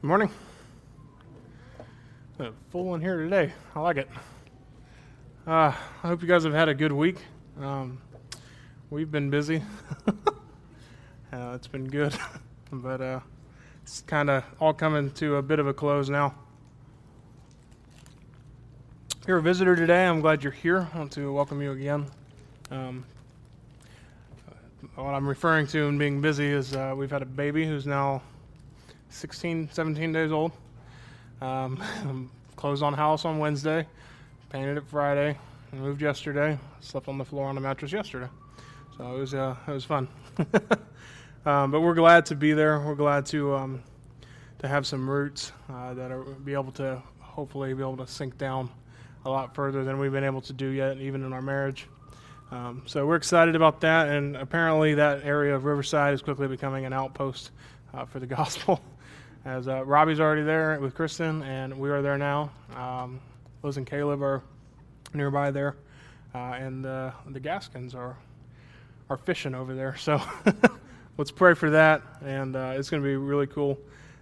Good morning. Uh, full in here today. I like it. Uh, I hope you guys have had a good week. Um, we've been busy. uh, it's been good, but uh, it's kind of all coming to a bit of a close now. If you're a visitor today, I'm glad you're here. I want to welcome you again. Um, what I'm referring to in being busy is uh, we've had a baby who's now 16, 17 days old. Um, closed on house on Wednesday, painted it Friday, moved yesterday, slept on the floor on the mattress yesterday. So it was uh, it was fun. um, but we're glad to be there. We're glad to um, to have some roots uh, that are be able to hopefully be able to sink down a lot further than we've been able to do yet, even in our marriage. Um, so we're excited about that, and apparently that area of Riverside is quickly becoming an outpost uh, for the gospel as uh, Robbie's already there with Kristen, and we are there now. Um, Liz and Caleb are nearby there, uh, and uh, the Gaskins are are fishing over there. So let's pray for that, and uh, it's going to be really cool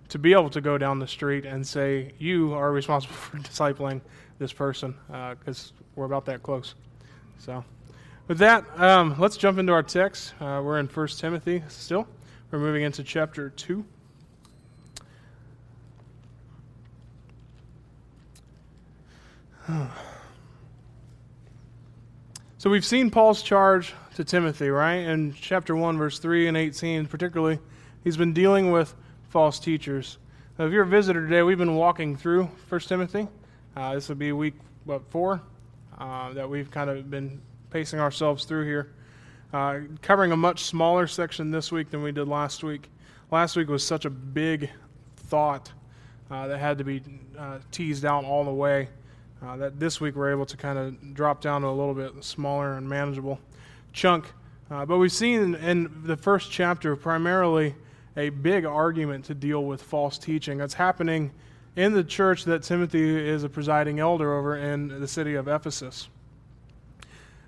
to be able to go down the street and say, "You are responsible for discipling this person," because uh, we're about that close. So. With that, um, let's jump into our text. Uh, we're in 1 Timothy still. We're moving into chapter 2. So we've seen Paul's charge to Timothy, right? In chapter 1, verse 3 and 18, particularly, he's been dealing with false teachers. Now, if you're a visitor today, we've been walking through 1 Timothy. Uh, this will be week, what, four uh, that we've kind of been pacing ourselves through here. Uh, covering a much smaller section this week than we did last week. Last week was such a big thought uh, that had to be uh, teased out all the way. Uh, that this week we're able to kind of drop down to a little bit smaller and manageable chunk. Uh, but we've seen in the first chapter primarily a big argument to deal with false teaching that's happening in the church that Timothy is a presiding elder over in the city of Ephesus.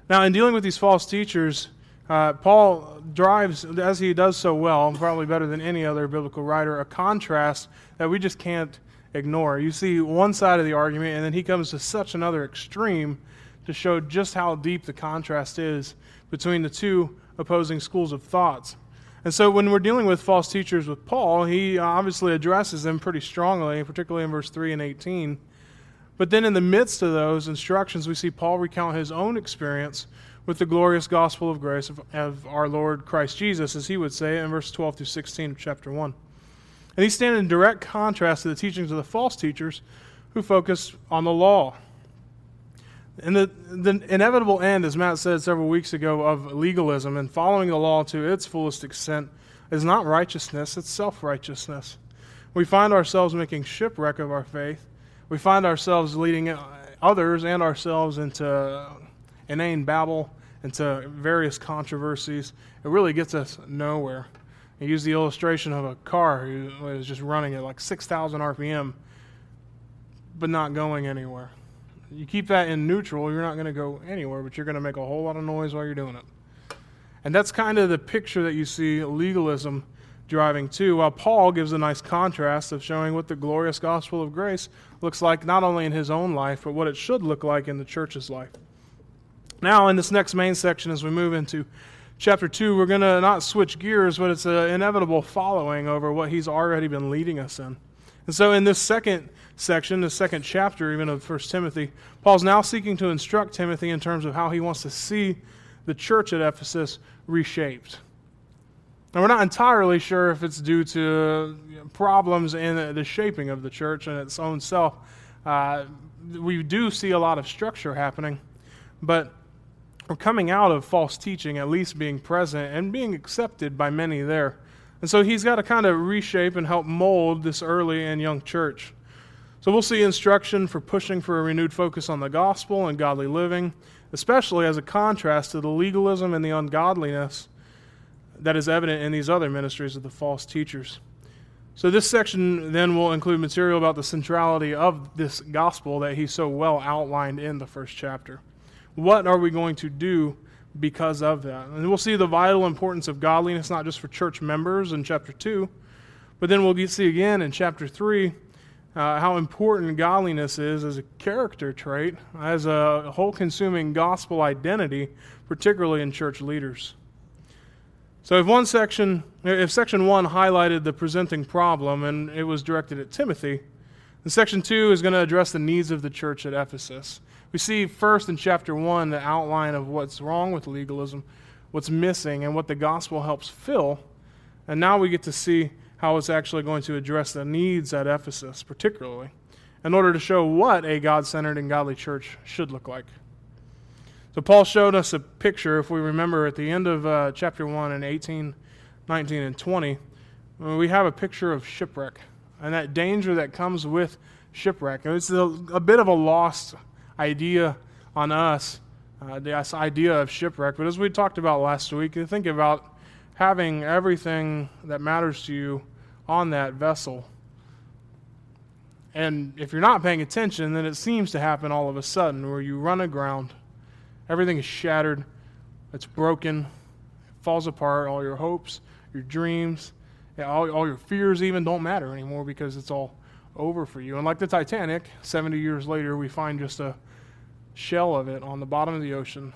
Now, in dealing with these false teachers, uh, Paul drives, as he does so well, probably better than any other biblical writer, a contrast that we just can't ignore. You see one side of the argument, and then he comes to such another extreme to show just how deep the contrast is between the two opposing schools of thoughts. And so when we're dealing with false teachers with Paul, he obviously addresses them pretty strongly, particularly in verse 3 and 18. But then in the midst of those instructions, we see Paul recount his own experience with the glorious gospel of grace of, of our Lord Christ Jesus, as he would say in verse 12 through 16 of chapter 1. And these stand in direct contrast to the teachings of the false teachers who focus on the law. And the, the inevitable end, as Matt said several weeks ago, of legalism and following the law to its fullest extent is not righteousness, it's self righteousness. We find ourselves making shipwreck of our faith. We find ourselves leading others and ourselves into inane babble, into various controversies. It really gets us nowhere. I use the illustration of a car who is just running at like 6,000 RPM, but not going anywhere. You keep that in neutral, you're not going to go anywhere, but you're going to make a whole lot of noise while you're doing it. And that's kind of the picture that you see legalism driving to, while Paul gives a nice contrast of showing what the glorious gospel of grace looks like, not only in his own life, but what it should look like in the church's life. Now, in this next main section, as we move into chapter 2, we're going to not switch gears, but it's an inevitable following over what he's already been leading us in. And so, in this second section, the second chapter, even of 1 Timothy, Paul's now seeking to instruct Timothy in terms of how he wants to see the church at Ephesus reshaped. And we're not entirely sure if it's due to problems in the shaping of the church and its own self. Uh, we do see a lot of structure happening, but or coming out of false teaching, at least being present and being accepted by many there. And so he's got to kind of reshape and help mold this early and young church. So we'll see instruction for pushing for a renewed focus on the gospel and godly living, especially as a contrast to the legalism and the ungodliness that is evident in these other ministries of the false teachers. So this section then will include material about the centrality of this gospel that he so well outlined in the first chapter. What are we going to do because of that? And we'll see the vital importance of godliness, not just for church members in chapter 2, But then we'll see again in chapter 3 uh, how important godliness is as a character trait, as a whole consuming gospel identity, particularly in church leaders. So, if one section, if section one highlighted the presenting problem and it was directed at Timothy, then section two is going to address the needs of the church at Ephesus. We see first in chapter one the outline of what's wrong with legalism, what's missing, and what the gospel helps fill. And now we get to see how it's actually going to address the needs at Ephesus, particularly, in order to show what a God centered and godly church should look like. So, Paul showed us a picture, if we remember, at the end of uh, chapter 1 in 18, 19, and 20. We have a picture of shipwreck and that danger that comes with shipwreck. It's a, a bit of a lost idea on us, uh, this idea of shipwreck. But as we talked about last week, think about having everything that matters to you on that vessel. And if you're not paying attention, then it seems to happen all of a sudden where you run aground, everything is shattered, it's broken, it falls apart, all your hopes, your dreams, all, all your fears even don't matter anymore because it's all over for you. And like the Titanic, 70 years later, we find just a shell of it on the bottom of the ocean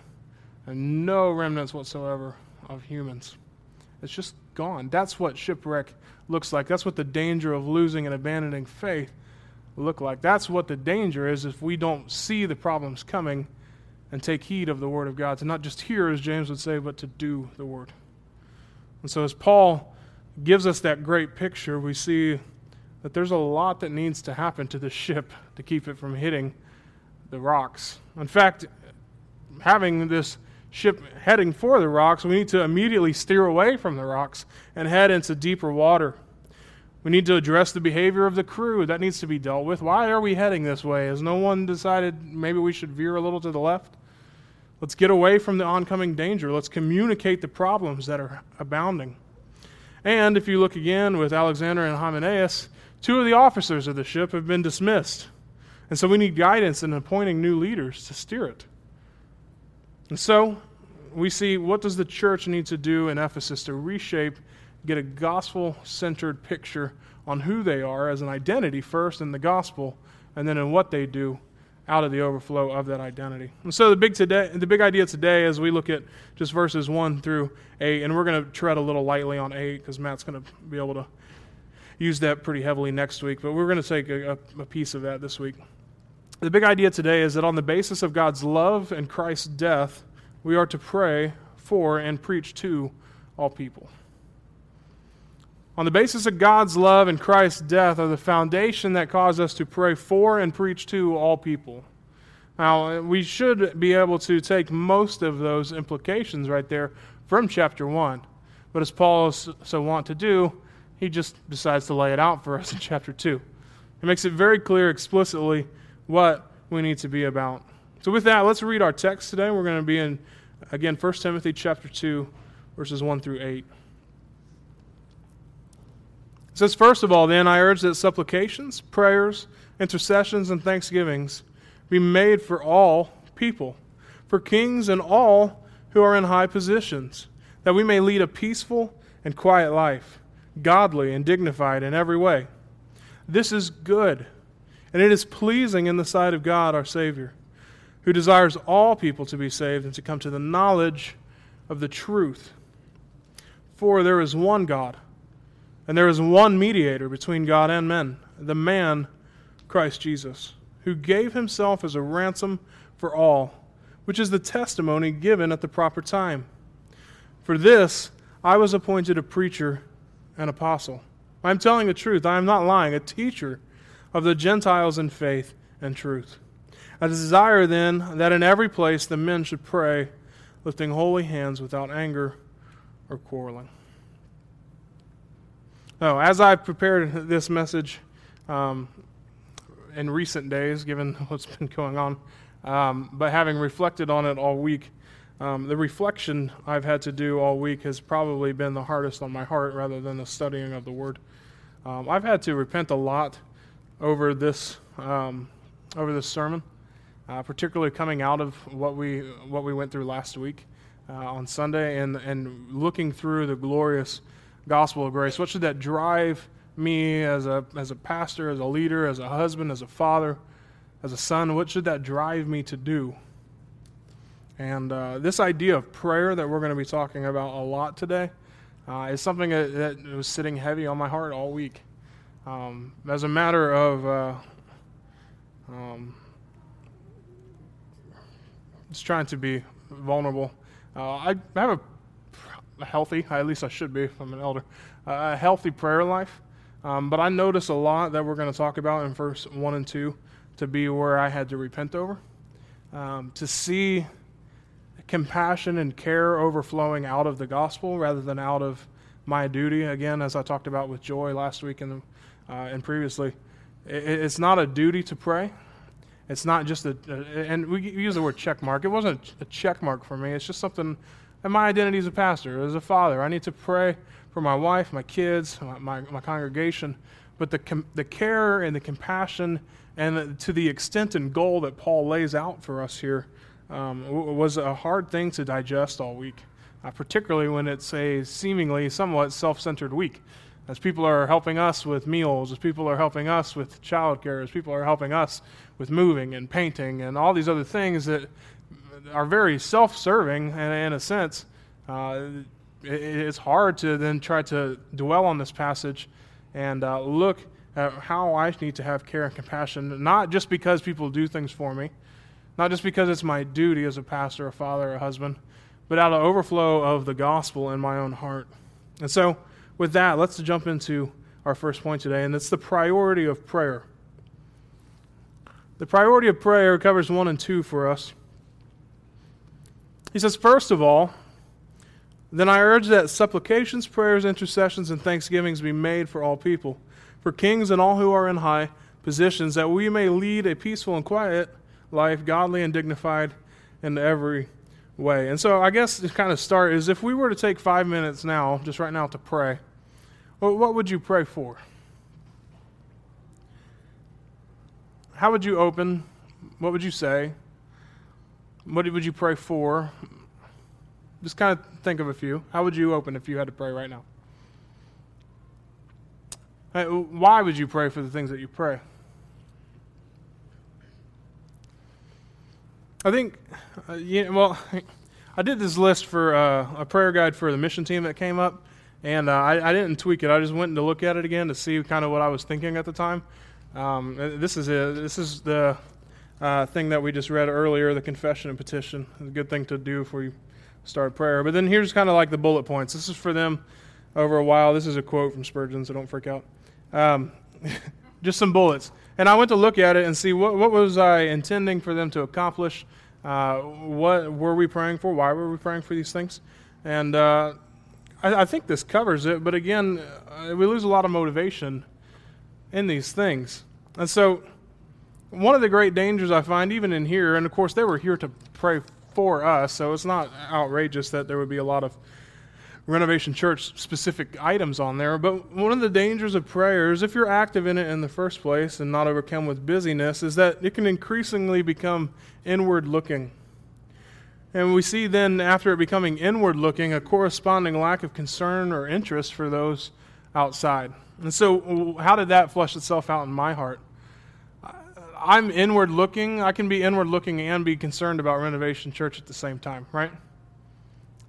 and no remnants whatsoever of humans. It's just gone. That's what shipwreck looks like. That's what the danger of losing and abandoning faith look like. That's what the danger is if we don't see the problems coming and take heed of the word of God, to not just hear, as James would say, but to do the word. And so, as Paul gives us that great picture, we see that there's a lot that needs to happen to the ship to keep it from hitting the rocks. In fact, having this ship heading for the rocks, we need to immediately steer away from the rocks and head into deeper water. We need to address the behavior of the crew. That needs to be dealt with. Why are we heading this way? Has no one decided maybe we should veer a little to the left? Let's get away from the oncoming danger. Let's communicate the problems that are abounding. And if you look again with Alexander and Hymenaeus, two of the officers of the ship have been dismissed. And so we need guidance in appointing new leaders to steer it. And so we see what does the church need to do in Ephesus to reshape, get a gospel-centered picture on who they are as an identity first in the gospel, and then in what they do out of the overflow of that identity. And so the big today, the big idea today, as we look at just verses one through eight, and we're going to tread a little lightly on eight because Matt's going to be able to use that pretty heavily next week. But we're going to take a, a piece of that this week. The big idea today is that on the basis of God's love and Christ's death, we are to pray for and preach to all people. On the basis of God's love and Christ's death are the foundation that cause us to pray for and preach to all people. Now, we should be able to take most of those implications right there from chapter 1. But as Paul is so wont to do, he just decides to lay it out for us in chapter 2. He makes it very clear explicitly what we need to be about. So with that, let's read our text today. We're going to be in again 1 Timothy chapter 2 verses 1 through 8. It says first of all then I urge that supplications, prayers, intercessions and thanksgivings be made for all people, for kings and all who are in high positions, that we may lead a peaceful and quiet life, godly and dignified in every way. This is good and it is pleasing in the sight of God our Savior, who desires all people to be saved and to come to the knowledge of the truth. For there is one God, and there is one mediator between God and men, the man, Christ Jesus, who gave himself as a ransom for all, which is the testimony given at the proper time. For this I was appointed a preacher and apostle. I am telling the truth, I am not lying, a teacher of the Gentiles in faith and truth. I desire then that in every place the men should pray, lifting holy hands without anger or quarreling. Now, as I prepared this message um, in recent days, given what's been going on, um, but having reflected on it all week, um, the reflection I've had to do all week has probably been the hardest on my heart rather than the studying of the Word. Um, I've had to repent a lot over this um, over this sermon, uh, particularly coming out of what we what we went through last week uh, on Sunday, and and looking through the glorious gospel of grace. What should that drive me as a, as a pastor, as a leader, as a husband, as a father, as a son? What should that drive me to do? And uh, this idea of prayer that we're going to be talking about a lot today uh, is something that, that, was sitting heavy on my heart all week. Um, as a matter of uh, um, just trying to be vulnerable, uh, I have a, a, healthy, at least I should be if I'm an elder, a healthy prayer life. Um, but I notice a lot that we're going to talk about in verse 1 and 2 to be where I had to repent over. Um, to see compassion and care overflowing out of the gospel rather than out of my duty. Again, as I talked about with Joy last week and, uh, and previously, it, it's not a duty to pray. It's not just a, and we use the word check mark. It wasn't a check mark for me. It's just something, and my identity as a pastor, as a father. I need to pray for my wife, my kids, my, my, my congregation. But the, com, the care and the compassion, and to the extent and goal that Paul lays out for us here, um, was a hard thing to digest all week, uh, particularly when it's a seemingly somewhat self centered week. As people are helping us with meals, as people are helping us with childcare, as people are helping us with moving and painting and all these other things that are very self serving in, a sense, uh, it, it's hard to then try to dwell on this passage and uh, look at how I need to have care and compassion, not just because people do things for me not just because it's my duty as a pastor, a father, a husband, but out of overflow of the gospel in my own heart. And so, with that, let's jump into our first point today, and it's the priority of prayer. The priority of prayer covers one and two for us. He says, First of all, then I urge that supplications, prayers, intercessions, and thanksgivings be made for all people, for kings and all who are in high positions, that we may lead a peaceful and quiet life, godly and dignified in every way. And so, I guess to kind of start is if we were to take five minutes now, just right now, to pray, well, what would you pray for? How would you open? What would you say? What would you pray for? Just kind of think of a few. How would you open if you had to pray right now? Why would you pray for the things that you pray? I think, uh, yeah, well, I did this list for uh, a prayer guide for the mission team that came up, and uh, I, I, didn't tweak it. I just went to look at it again to see kind of what I was thinking at the time. Um, this is it. This is the uh, thing that we just read earlier, the confession and petition. It's a good thing to do before you start prayer. But then here's kind of like the bullet points. This is for them over a while. This is a quote from Spurgeon, so don't freak out. Um, just some bullets. And I went to look at it and see what, what was I intending for them to accomplish. Uh, what were we praying for? Why were we praying for these things? And uh, I, I, think this covers it. But again, uh, we lose a lot of motivation in these things. And so, one of the great dangers I find, even in here, and of course, they were here to pray for us, so it's not outrageous that there would be a lot of Renovation Church specific items on there. But one of the dangers of prayers, if you're active in it in the first place and not overcome with busyness, is that it can increasingly become inward looking. And we see then, after it becoming inward looking, a corresponding lack of concern or interest for those outside. And so, how did that flush itself out in my heart? I'm inward looking. I can be inward looking and be concerned about Renovation Church at the same time, right?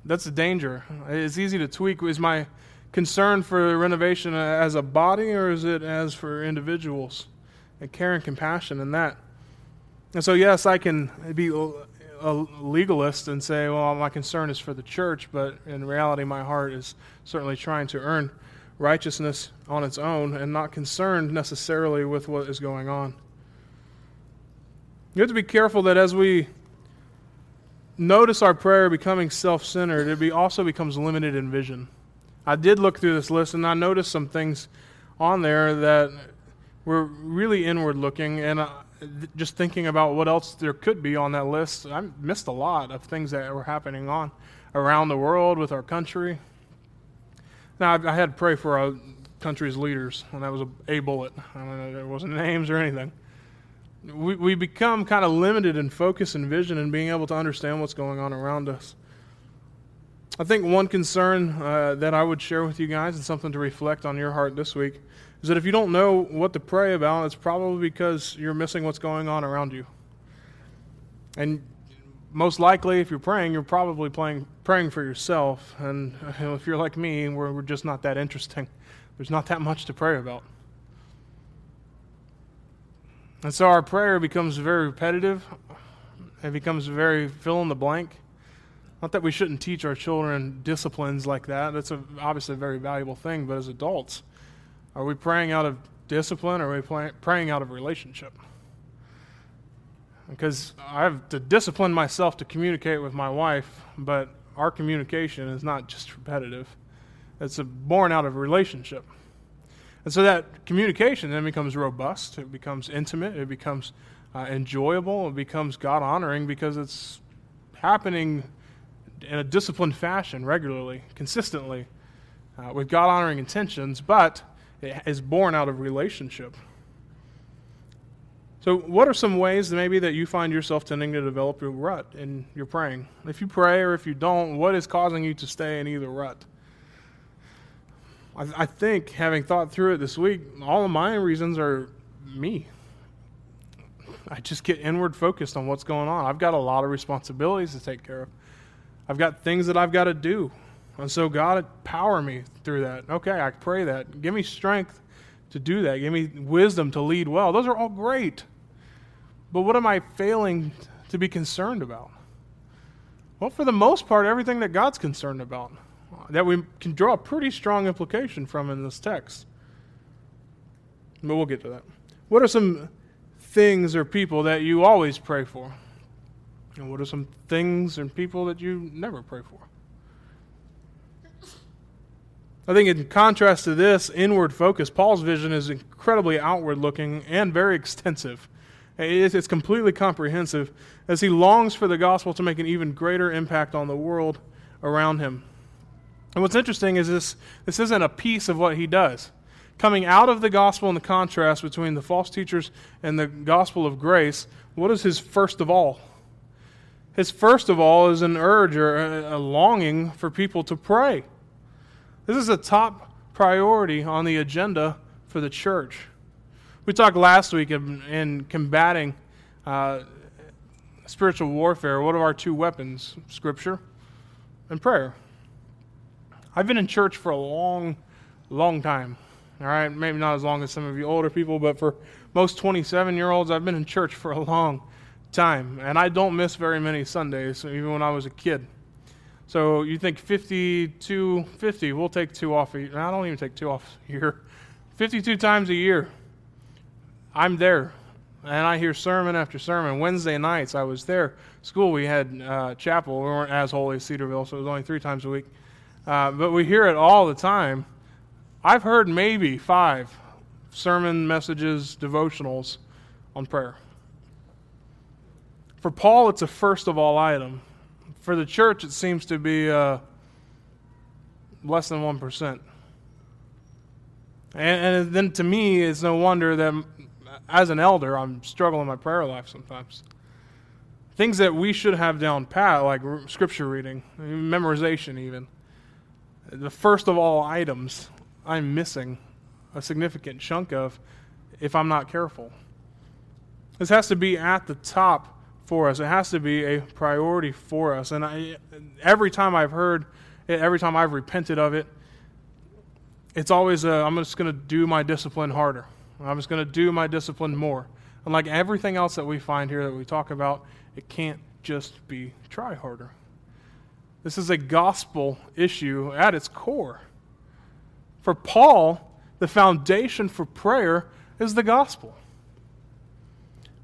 That's the danger. It's easy to tweak. Is my concern for renovation as a body or is it as for individuals? And care and compassion in that. And so, yes, I can be a legalist and say, well, my concern is for the church, but in reality, my heart is certainly trying to earn righteousness on its own and not concerned necessarily with what is going on. You have to be careful that as we notice our prayer becoming self centered, it be, also becomes limited in vision. I did look through this list and I noticed some things on there that were really inward looking. And just thinking about what else there could be on that list, I missed a lot of things that were happening on around the world with our country. Now, I, I had to pray for our country's leaders, and that was a, a bullet. I know, there wasn't names or anything we, we become kind of limited in focus and vision and being able to understand what's going on around us. I think one concern uh, that I would share with you guys and something to reflect on your heart this week is that if you don't know what to pray about, it's probably because you're missing what's going on around you. And most likely, if you're praying, you're probably playing, praying for yourself. And if you're like me, we're, we're just not that interesting. There's not that much to pray about. And so our prayer becomes very repetitive. It becomes very fill in the blank. Not that we shouldn't teach our children disciplines like that. That's a, obviously a very valuable thing. But as adults, are we praying out of discipline or are we praying out of relationship? Because I have to discipline myself to communicate with my wife, but our communication is not just repetitive, it's born out of relationship. And so that communication then becomes robust, it becomes intimate, it becomes uh, enjoyable, it becomes God honoring because it's happening in a disciplined fashion regularly, consistently, uh, with God honoring intentions, but it is born out of relationship. So, what are some ways that maybe that you find yourself tending to develop a rut in your praying? If you pray or if you don't, what is causing you to stay in either rut? I, I think, having thought through it this week, all of my reasons are me. I just get inward focused on what's going on. I've got a lot of responsibilities to take care of. I've got things that I've got to do. And so, God, power me through that. Okay, I pray that. Give me strength to do that. Give me wisdom to lead well. Those are all great. But what am I failing to be concerned about? Well, for the most part, everything that God's concerned about, that we can draw a pretty strong implication from in this text. But we'll get to that. What are some things or people that you always pray for? And what are some things and people that you never pray for? I think, in contrast to this inward focus, Paul's vision is incredibly outward looking and very extensive. It's completely comprehensive as he longs for the gospel to make an even greater impact on the world around him. And what's interesting is this this isn't a piece of what he does. Coming out of the gospel and the contrast between the false teachers and the gospel of grace, what is his first of all? His first of all is an urge or a, longing for people to pray. This is a top priority on the agenda for the church. We talked last week in, in combating uh, spiritual warfare. What are our two weapons? Scripture and prayer. I've been in church for a long, long time. All right, maybe not as long as some of you older people, but for most 27 year olds, I've been in church for a long time, and I don't miss very many Sundays, even when I was a kid. So you think 52, 50, we'll take two off. A year. I don't even take two off a year. 52 times a year, I'm there, and I hear sermon after sermon. Wednesday nights, I was there. School, we had uh, chapel. We weren't as holy as Cedarville, so it was only three times a week. Uh, but we hear it all the time. I've heard maybe five sermon messages, devotionals on prayer. For Paul, it's a first of all item. For the church, it seems to be uh, less than 1%. And, and then to me, it's no wonder that as an elder, I'm struggling in my prayer life sometimes. Things that we should have down pat, like scripture reading, memorization, even. The first of all items I'm missing a significant chunk of if I'm not careful. This has to be at the top for us. It has to be a priority for us. And I, every time I've heard it, every time I've repented of it, it's always uh, i am just going to do my discipline harder. I'm just going to do my discipline more. And like everything else that we find here that we talk about, it can't just be try harder. This is a gospel issue at its core. For Paul, the foundation for prayer is the gospel.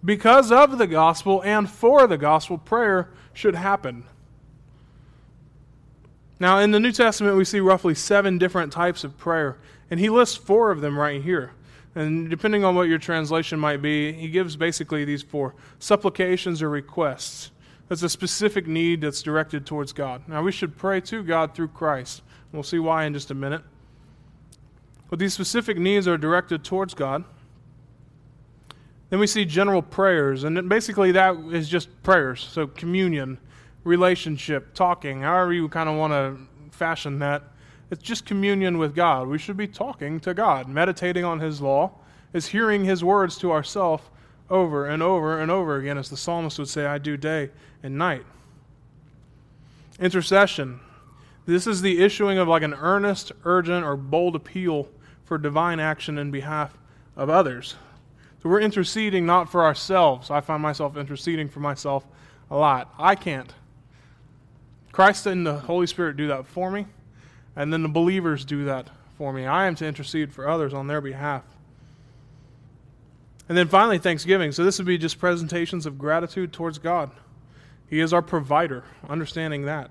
Because of the gospel and for the gospel, prayer should happen. Now, in the New Testament, we see roughly seven different types of prayer, and he lists four of them right here. And depending on what your translation might be, he gives basically these four supplications or requests. That's a specific need that's directed towards God. Now, we should pray to God through Christ. We'll see why in just a minute. But these specific needs are directed towards God. Then we see general prayers, and basically that is just prayers. So communion, relationship, talking, however you kind of want to fashion that. It's just communion with God. We should be talking to God, meditating on His law, is hearing His words to ourselves over and over and over again, as the psalmist would say, I do day and night. Intercession. This is the issuing of like an earnest, urgent, or bold appeal for divine action in behalf of others. So we're interceding not for ourselves. I find myself interceding for myself a lot. I can't. Christ and the Holy Spirit do that for me, and then the believers do that for me. I am to intercede for others on their behalf. And then finally, thanksgiving. So this would be just presentations of gratitude towards God. He is our provider, understanding that.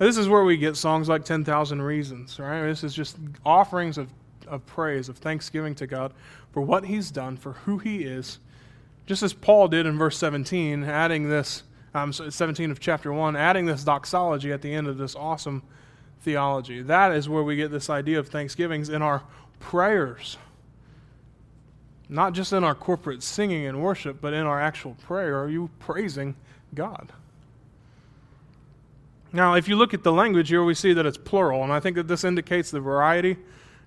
Now, this is where we get songs like 10,000 Reasons, right? This is just offerings of, of praise, of thanksgiving to God for what He's done, for who He is. Just as Paul did in verse 17, adding this, um, 17 of chapter 1, adding this doxology at the end of this awesome theology. That is where we get this idea of thanksgivings in our prayers not just in our corporate singing and worship, but in our actual prayer. Are you praising God? Now, if you look at the language here, we see that it's plural, and I think that this indicates the variety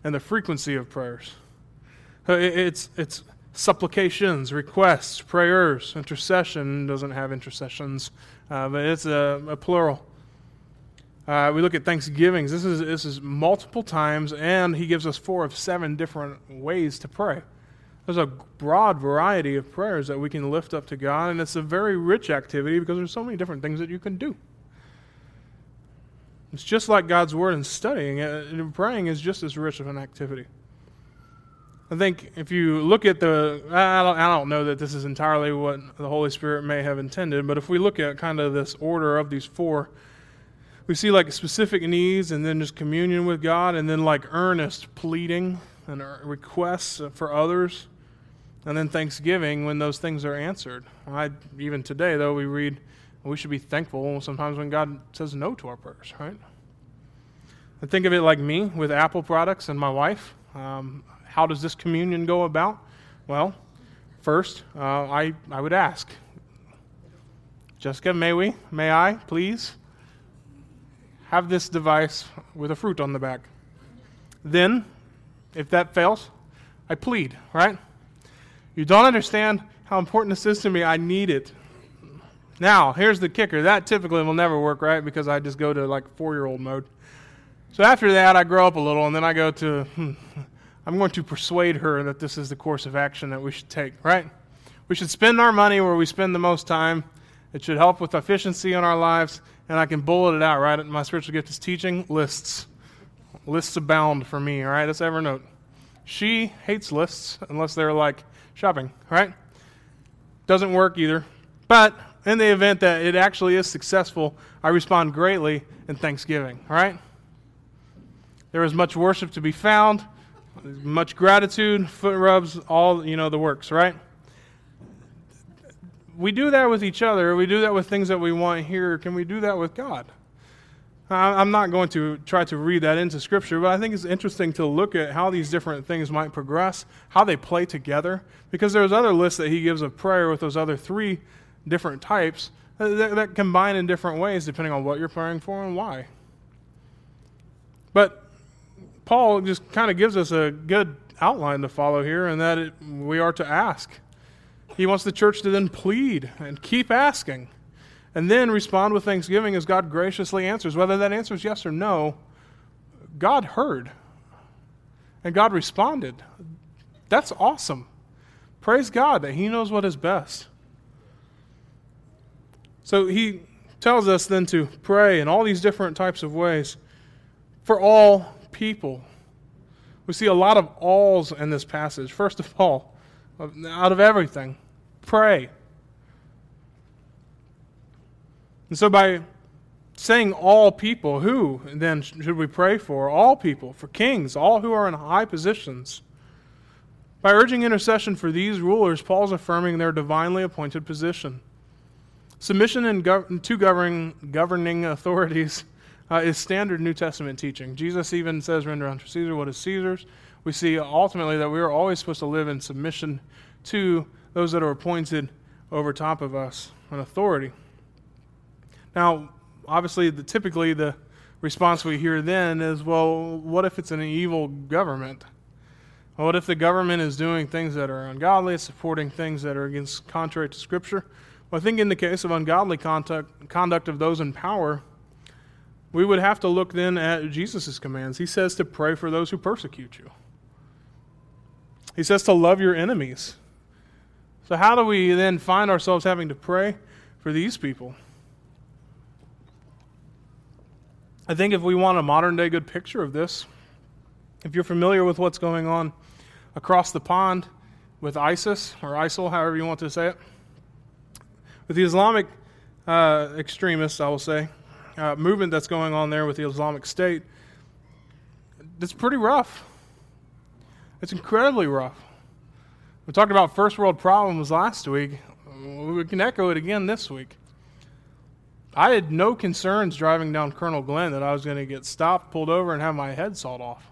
and the frequency of prayers. Uh, it's, it's supplications, requests, prayers, intercession doesn't have intercessions, uh, but it's a, a plural. Uh, we look at thanksgivings. This is, this is multiple times, and he gives us four of seven different ways to pray. There's a broad variety of prayers that we can lift up to God, and it's a very rich activity because there's so many different things that you can do. It's just like God's Word and studying it, and praying is just as rich of an activity. I think if you look at the, I don't, I don't know that this is entirely what the Holy Spirit may have intended, but if we look at kind of this order of these four, we see like specific needs and then just communion with God and then like earnest pleading and er, requests for others and then thanksgiving when those things are answered. I, even today, though, we read we should be thankful sometimes when God says no to our prayers, right? I think of it like me with Apple products and my wife. Um, how does this communion go about? Well, first, uh, I, I would ask, Jessica, may we, may I, please, have this device with a fruit on the back? Then, if that fails, I plead, right? You don't understand how important this is to me. I need it. Now, here's the kicker. That typically will never work, right? Because I just go to like four year old mode. So after that, I grow up a little, and then I go to, hmm, I'm going to persuade her that this is the course of action that we should take, right? We should spend our money where we spend the most time. It should help with efficiency in our lives, and I can bullet it out, right? My spiritual gift is teaching lists. Lists abound for me, all right? That's Evernote. She hates lists unless they're like shopping, right? Doesn't work either. But in the event that it actually is successful, I respond greatly in thanksgiving, all right? There is much worship to be found, much gratitude, foot rubs, all, you know, the works, right? We do that with each other. We do that with things that we want here. Can we do that with God? I'm not going to try to read that into Scripture, but I think it's interesting to look at how these different things might progress, how they play together, because there's other lists that he gives of prayer with those other three different types that, that combine in different ways depending on what you're praying for and why. But Paul just kind of gives us a good outline to follow here, and that it, we are to ask. He wants the church to then plead and keep asking and then respond with thanksgiving as God graciously answers. Whether that answer is yes or no, God heard and God responded. That's awesome. Praise God that He knows what is best. So He tells us then to pray in all these different types of ways for all people. We see a lot of alls in this passage. First of all, out of everything, pray. And so, by saying all people, who then should we pray for? All people, for kings, all who are in high positions. By urging intercession for these rulers, Paul's affirming their divinely appointed position. Submission gov- to governing, governing authorities uh, is standard New Testament teaching. Jesus even says, Render unto Caesar what is Caesar's. We see ultimately that we are always supposed to live in submission to those that are appointed over top of us, an authority. Now, obviously, the, typically the response we hear then is, well, what if it's an evil government? What if the government is doing things that are ungodly, supporting things that are against contrary to Scripture? Well, I think in the case of ungodly conduct, conduct of those in power, we would have to look then at Jesus' commands. He says to pray for those who persecute you. He says to love your enemies. So, how do we then find ourselves having to pray for these people? I think if we want a modern day good picture of this, if you're familiar with what's going on across the pond with ISIS or ISIL, however you want to say it. With the Islamic uh, extremists, I will say, uh, movement that's going on there with the Islamic State, it's pretty rough. It's incredibly rough. We talked about first world problems last week. We can echo it again this week. I had no concerns driving down Colonel Glenn that I was going to get stopped, pulled over, and have my head sawed off.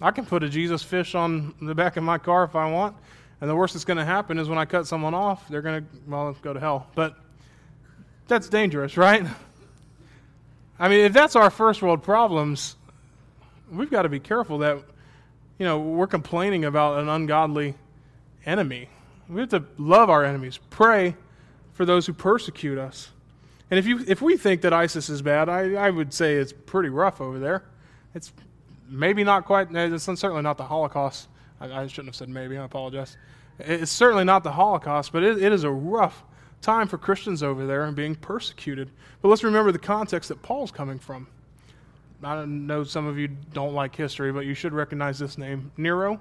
I can put a Jesus fish on the back of my car if I want. And the worst that's going to happen is when I cut someone off, they're going to, well, go to hell. But that's dangerous, right? I mean, if that's our first world problems, we've got to be careful that, you know, we're complaining about an ungodly enemy. We have to love our enemies, pray for those who persecute us. And if, you, if we think that ISIS is bad, I, I would say it's pretty rough over there. It's maybe not quite, it's certainly not the Holocaust. I, I shouldn't have said maybe, I apologize. It's certainly not the Holocaust, but it, it is a rough time for Christians over there and being persecuted. But let's remember the context that Paul's coming from. I know some of you don't like history, but you should recognize this name Nero.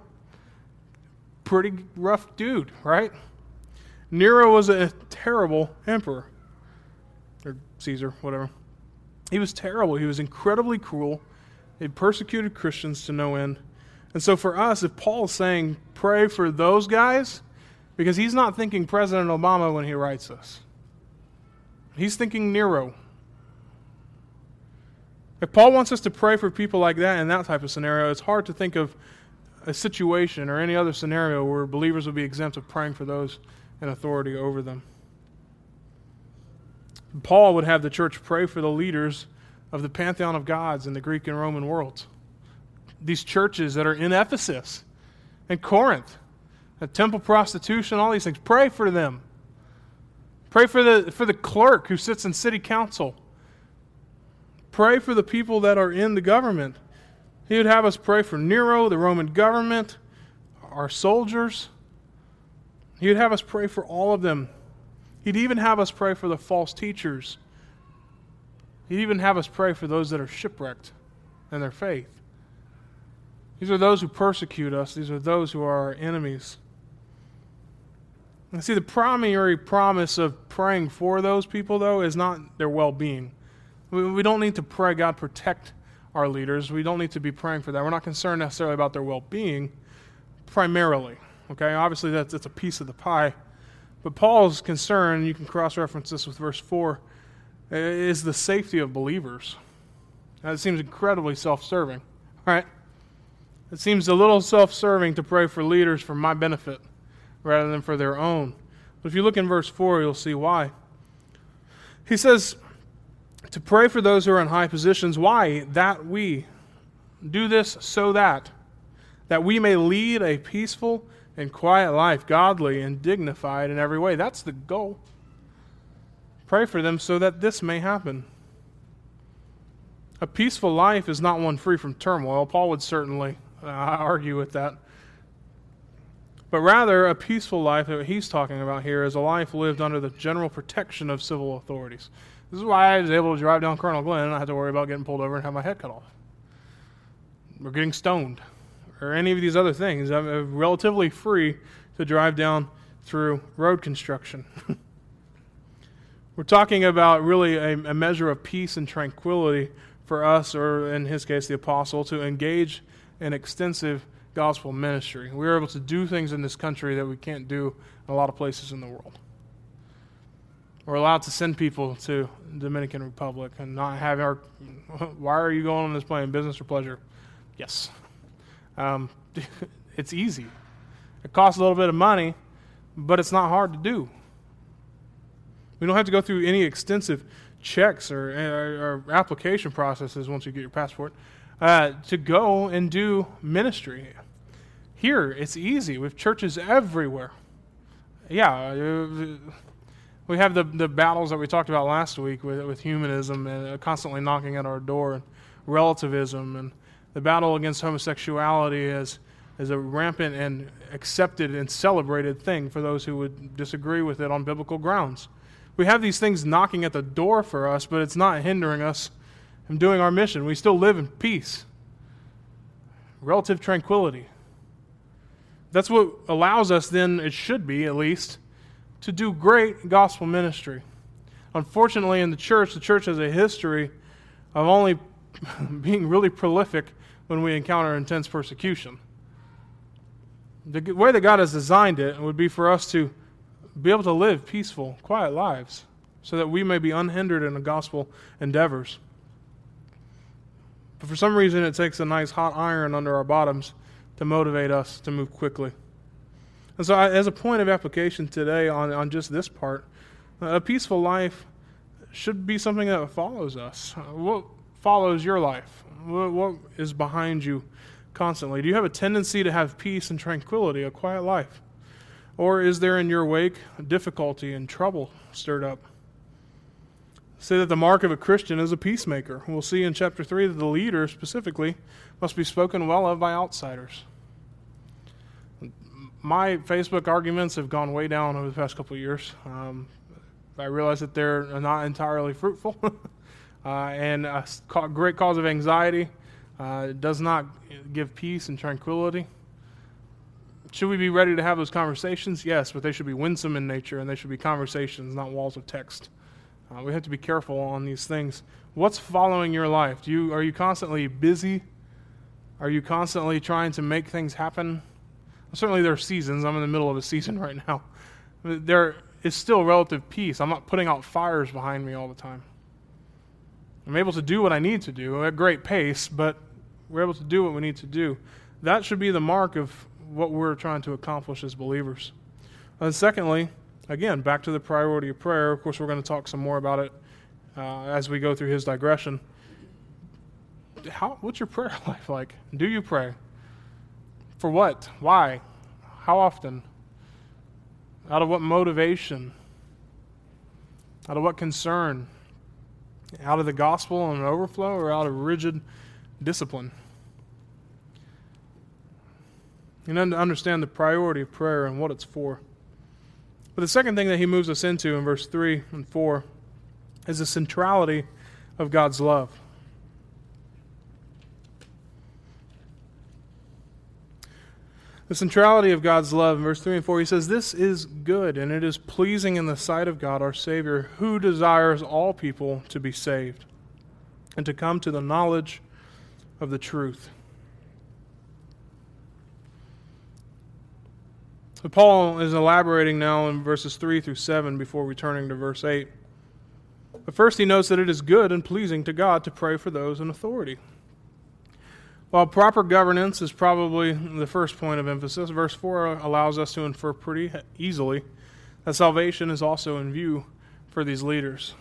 Pretty rough dude, right? Nero was a terrible emperor, or Caesar, whatever. He was terrible. He was incredibly cruel. He persecuted Christians to no end. And so for us, if Paul is saying pray for those guys, because he's not thinking President Obama when he writes this, he's thinking Nero. If Paul wants us to pray for people like that in that type of scenario, it's hard to think of a situation or any other scenario where believers would be exempt of praying for those in authority over them. Paul would have the church pray for the leaders of the pantheon of gods in the Greek and Roman worlds. These churches that are in Ephesus and Corinth, temple prostitution, all these things. Pray for them. Pray for the, for the clerk who sits in city council. Pray for the people that are in the government. He would have us pray for Nero, the Roman government, our soldiers. He would have us pray for all of them. He'd even have us pray for the false teachers He'd even have us pray for those that are shipwrecked in their faith. These are those who persecute us, these are those who are our enemies. And see, the primary promise of praying for those people, though, is not their well being. We, we don't need to pray, God, protect our leaders. We don't need to be praying for that. We're not concerned necessarily about their well being, primarily. Okay, obviously that's, that's a piece of the pie. But Paul's concern, you can cross reference this with verse 4 is the safety of believers. That seems incredibly self serving, right? It seems a little self serving to pray for leaders for my benefit rather than for their own. But if you look in verse 4, you'll see why. He says to pray for those who are in high positions. Why? That we do this so that that we may lead a peaceful and quiet life, godly and dignified in every way. That's the goal. Pray for them so that this may happen. A peaceful life is not one free from turmoil. Paul would certainly uh, argue with that. But rather, a peaceful life that he's talking about here is a life lived under the general protection of civil authorities. This is why I was able to drive down Colonel Glenn and I had to worry about getting pulled over and have my head cut off. Or getting stoned. Or any of these other things. I'm relatively free to drive down through road construction. We're talking about really a, a, measure of peace and tranquility for us, or in his case, the apostle, to engage in extensive gospel ministry. We're able to do things in this country that we can't do in a lot of places in the world. We're allowed to send people to Dominican Republic and not have our. Why are you going on this plane, business or pleasure? Yes. Um, it's easy. It costs a little bit of money, but it's not hard to do. We don't have to go through any extensive checks or, or, or application processes once you get your passport uh, to go and do ministry. Here, it's easy with churches everywhere. Yeah, uh, we have the, the battles that we talked about last week with, with humanism and constantly knocking at our door, and relativism, and the battle against homosexuality is, as a rampant and accepted and celebrated thing for those who would disagree with it on biblical grounds. We have these things knocking at the door for us, but it's not hindering us from doing our mission. We still live in peace, relative tranquility. That's what allows us, then, it should be at least, to do great gospel ministry. Unfortunately, in the church, the church has a history of only being really prolific when we encounter intense persecution. The way that God has designed it would be for us to be able to live peaceful, quiet lives so that we may be unhindered in the gospel endeavors. But for some reason, it takes a nice hot iron under our bottoms to motivate us to move quickly. And so, as a point of application today on, on just this part, a peaceful life should be something that follows us. What follows your life? What, what is behind you constantly? Do you have a tendency to have peace and tranquility, a quiet life? Or is there in your wake difficulty and trouble stirred up? Say that the mark of a Christian is a peacemaker. We'll see in chapter 3 that the leader specifically must be spoken well of by outsiders my Facebook arguments have gone way down over the past couple years. Um, I realize that they're not entirely fruitful, and a great cause of anxiety. Uh, it does not give peace and tranquility. Should we be ready to have those conversations? Yes, but they should be winsome in nature, and they should be conversations, not walls of text. Uh, we have to be careful on these things. What's following your life? Do you are you constantly busy? Are you constantly trying to make things happen? certainly there are seasons. I'm in the middle of a season right now. There is still relative peace. I'm not putting out fires behind me all the time. I'm able to do what I need to do at great pace, but we're able to do what we need to do. That should be the mark of what we're trying to accomplish as believers. And secondly, again, back to the priority of prayer. Of course, we're going to talk some more about it uh, as we go through his digression. How, what's your prayer life like? Do you pray? For what? Why? How often? Out of what motivation? Out of what concern? Out of the gospel and an overflow or out of rigid discipline? You need to understand the priority of prayer and what it's for. But the second thing that he moves us into in verse 3 and 4 is the centrality of God's love. The centrality of God's love, in verse 3 and 4, he says, This is good, and it is pleasing in the sight of God our Savior, who desires all people to be saved and to come to the knowledge of the truth. So Paul is elaborating now in verses 3 through 7 before returning to verse 8. But first, he notes that it is good and pleasing to God to pray for those in authority. While proper governance is probably the first point of emphasis, verse 4 allows us to infer pretty easily that salvation is also in view for these leaders.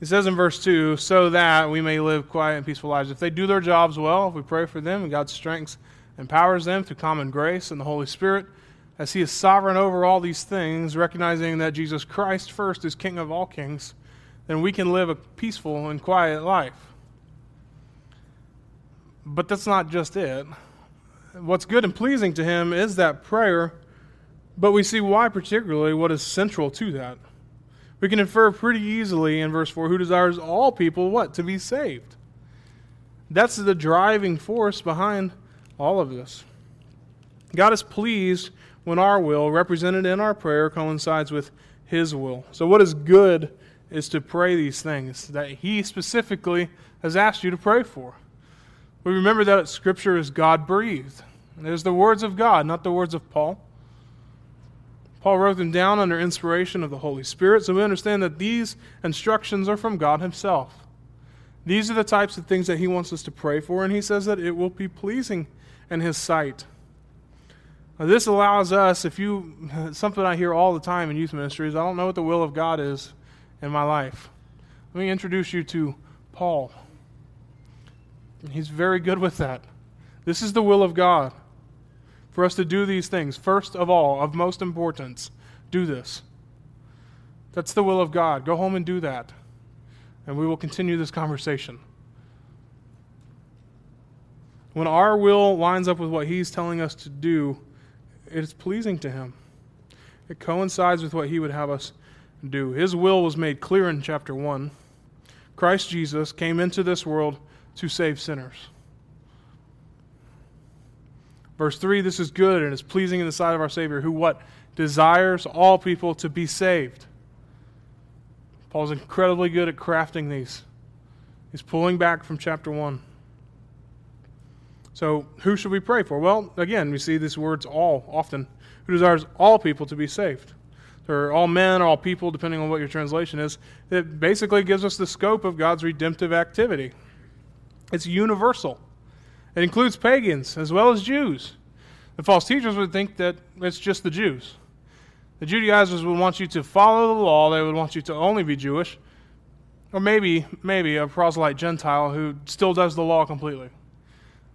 He says in verse 2, so that we may live quiet and peaceful lives. If they do their jobs well, if we pray for them, and God strengthens, empowers them through common grace and the Holy Spirit, as He is sovereign over all these things, recognizing that Jesus Christ first is King of all kings, then we can live a peaceful and quiet life. But that's not just it. What's good and pleasing to him is that prayer, but we see why, particularly, what is central to that. We can infer pretty easily in verse 4 who desires all people what? To be saved. That's the driving force behind all of this. God is pleased when our will, represented in our prayer, coincides with His will. So, what is good is to pray these things that He specifically has asked you to pray for. We remember that Scripture is God breathed. It is the words of God, not the words of Paul. Paul wrote them down under inspiration of the Holy Spirit, so we understand that these instructions are from God Himself. These are the types of things that He wants us to pray for, and He says that it will be pleasing in His sight. Now, this allows us, if you, something I hear all the time in youth ministries, I don't know what the will of God is. in my life. Let me introduce you to Paul. He's very good with that. This is the will of God for us to do these things. First of all, of most importance, do this. That's the will of God. Go home and do that. And we will continue this conversation. When our will lines up with what He's telling us to do, it is pleasing to Him. It coincides with what He would have us do. His will was made clear in chapter 1. Christ Jesus came into this world to save sinners. Verse 3 This is good and is pleasing in the sight of our Savior, who what? Desires all people to be saved. Paul's incredibly good at crafting these. He's pulling back from chapter 1. So, who should we pray for? Well, again, we see these words all often. Who desires all people to be saved? Or all men, or all people, depending on what your translation is. It basically gives us the scope of God's redemptive activity. It's universal, it includes pagans as well as Jews. The false teachers would think that it's just the Jews. The Judaizers would want you to follow the law, they would want you to only be Jewish, or maybe, maybe a proselyte Gentile who still does the law completely.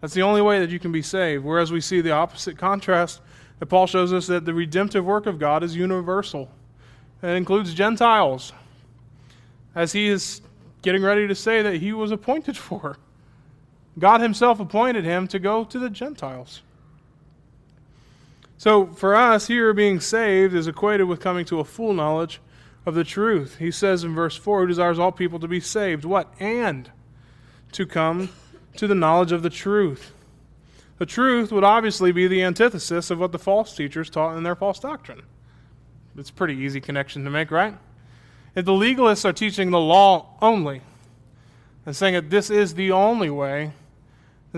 That's the only way that you can be saved. Whereas we see the opposite contrast that Paul shows us that the redemptive work of God is universal. It includes Gentiles, as he is getting ready to say that he was appointed for. God himself appointed him to go to the Gentiles. So for us, here being saved is equated with coming to a full knowledge of the truth. He says in verse 4 who desires all people to be saved. What? And to come to the knowledge of the truth. The truth would obviously be the antithesis of what the false teachers taught in their false doctrine. It's a pretty easy connection to make, right? If the legalists are teaching the law only and saying that this is the only way,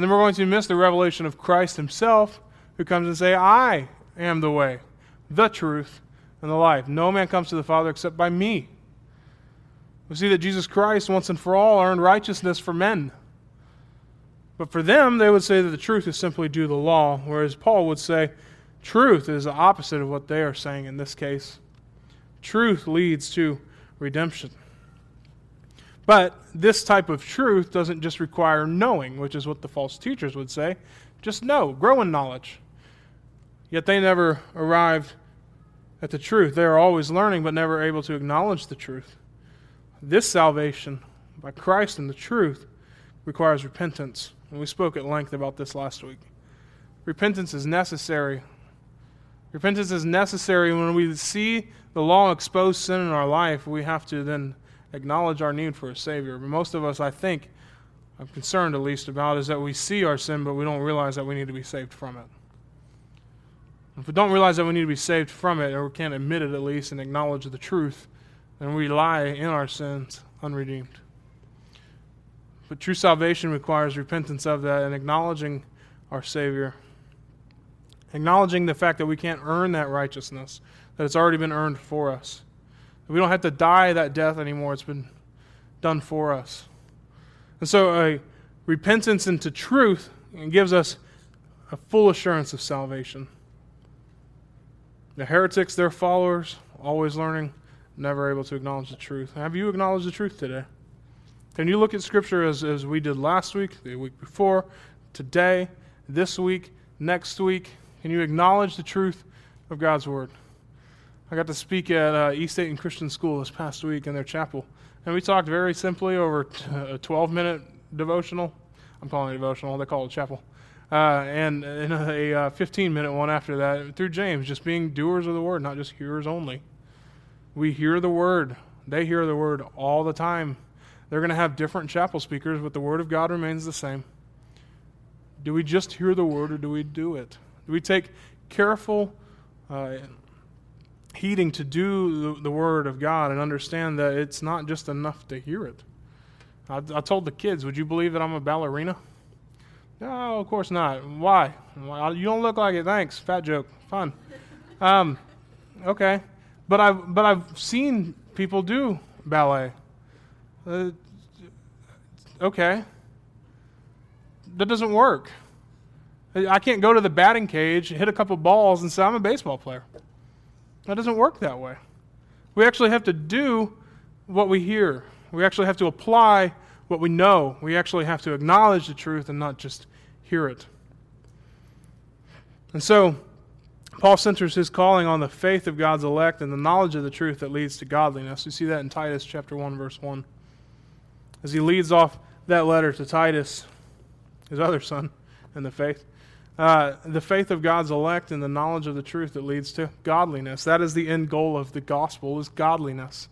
then we're going to miss the revelation of Christ himself who comes and say, I am the way, the truth, and the life. No man comes to the Father except by me. We see that Jesus Christ once and for all earned righteousness for men. But for them, they would say that the truth is simply do the law, whereas Paul would say truth is the opposite of what they are saying in this case. Truth leads to redemption. But this type of truth doesn't just require knowing, which is what the false teachers would say. Just know, grow in knowledge. Yet they never arrived at the truth. They are always learning, but never able to acknowledge the truth. This salvation by Christ and the truth requires repentance. And we spoke at length about this last week. Repentance is necessary. Repentance is necessary when we see the law expose sin in our life. We have to then acknowledge our need for a Savior. But most of us, I think, I'm concerned at least about, is that we see our sin, but we don't realize that we need to be saved from it. If we don't realize that we need to be saved from it, or we can't admit it at least and acknowledge the truth, then we lie in our sins unredeemed. But true salvation requires repentance of that and acknowledging our Savior. Acknowledging the fact that we can't earn that righteousness, that it's already been earned for us. We don't have to die that death anymore, it's been done for us. And so, a repentance into truth gives us a full assurance of salvation. The heretics, their followers, always learning, never able to acknowledge the truth. Have you acknowledged the truth today? Can you look at Scripture as, as we did last week, the week before, today, this week, next week? Can you acknowledge the truth of God's Word? I got to speak at uh, East Dayton Christian School this past week in their chapel, and we talked very simply over a 12 minute devotional. I'm calling it devotional, they call it chapel. Uh, and, in a, a 15 minute one after that through James, just being doers of the word, not just hearers only. We hear the word, they hear the word all the time. They're going to have different chapel speakers, but the Word of God remains the same. Do we just hear the Word or do we do it? Do we take careful uh, heeding to do the, Word of God and understand that it's not just enough to hear it? I, I told the kids, would you believe that I'm a ballerina? No, of course not. Why? You don't look like it. Thanks. Fat joke. Fun. Um, okay, but I've but I've seen people do ballet. Uh, okay. That doesn't work. I can't go to the batting cage, hit a couple balls, and say, I'm a baseball player. That doesn't work that way. We actually have to do what we hear. We actually have to apply what we know. We actually have to acknowledge the truth and not just hear it. And so, Paul centers his calling on the faith of God's elect and the knowledge of the truth that leads to godliness. We see that in Titus chapter 1 verse 1. As he leads off that letter to Titus, his other son in the faith, uh, the faith of God's elect and the knowledge of the truth that leads to godliness. That is the end goal of the gospel is godliness.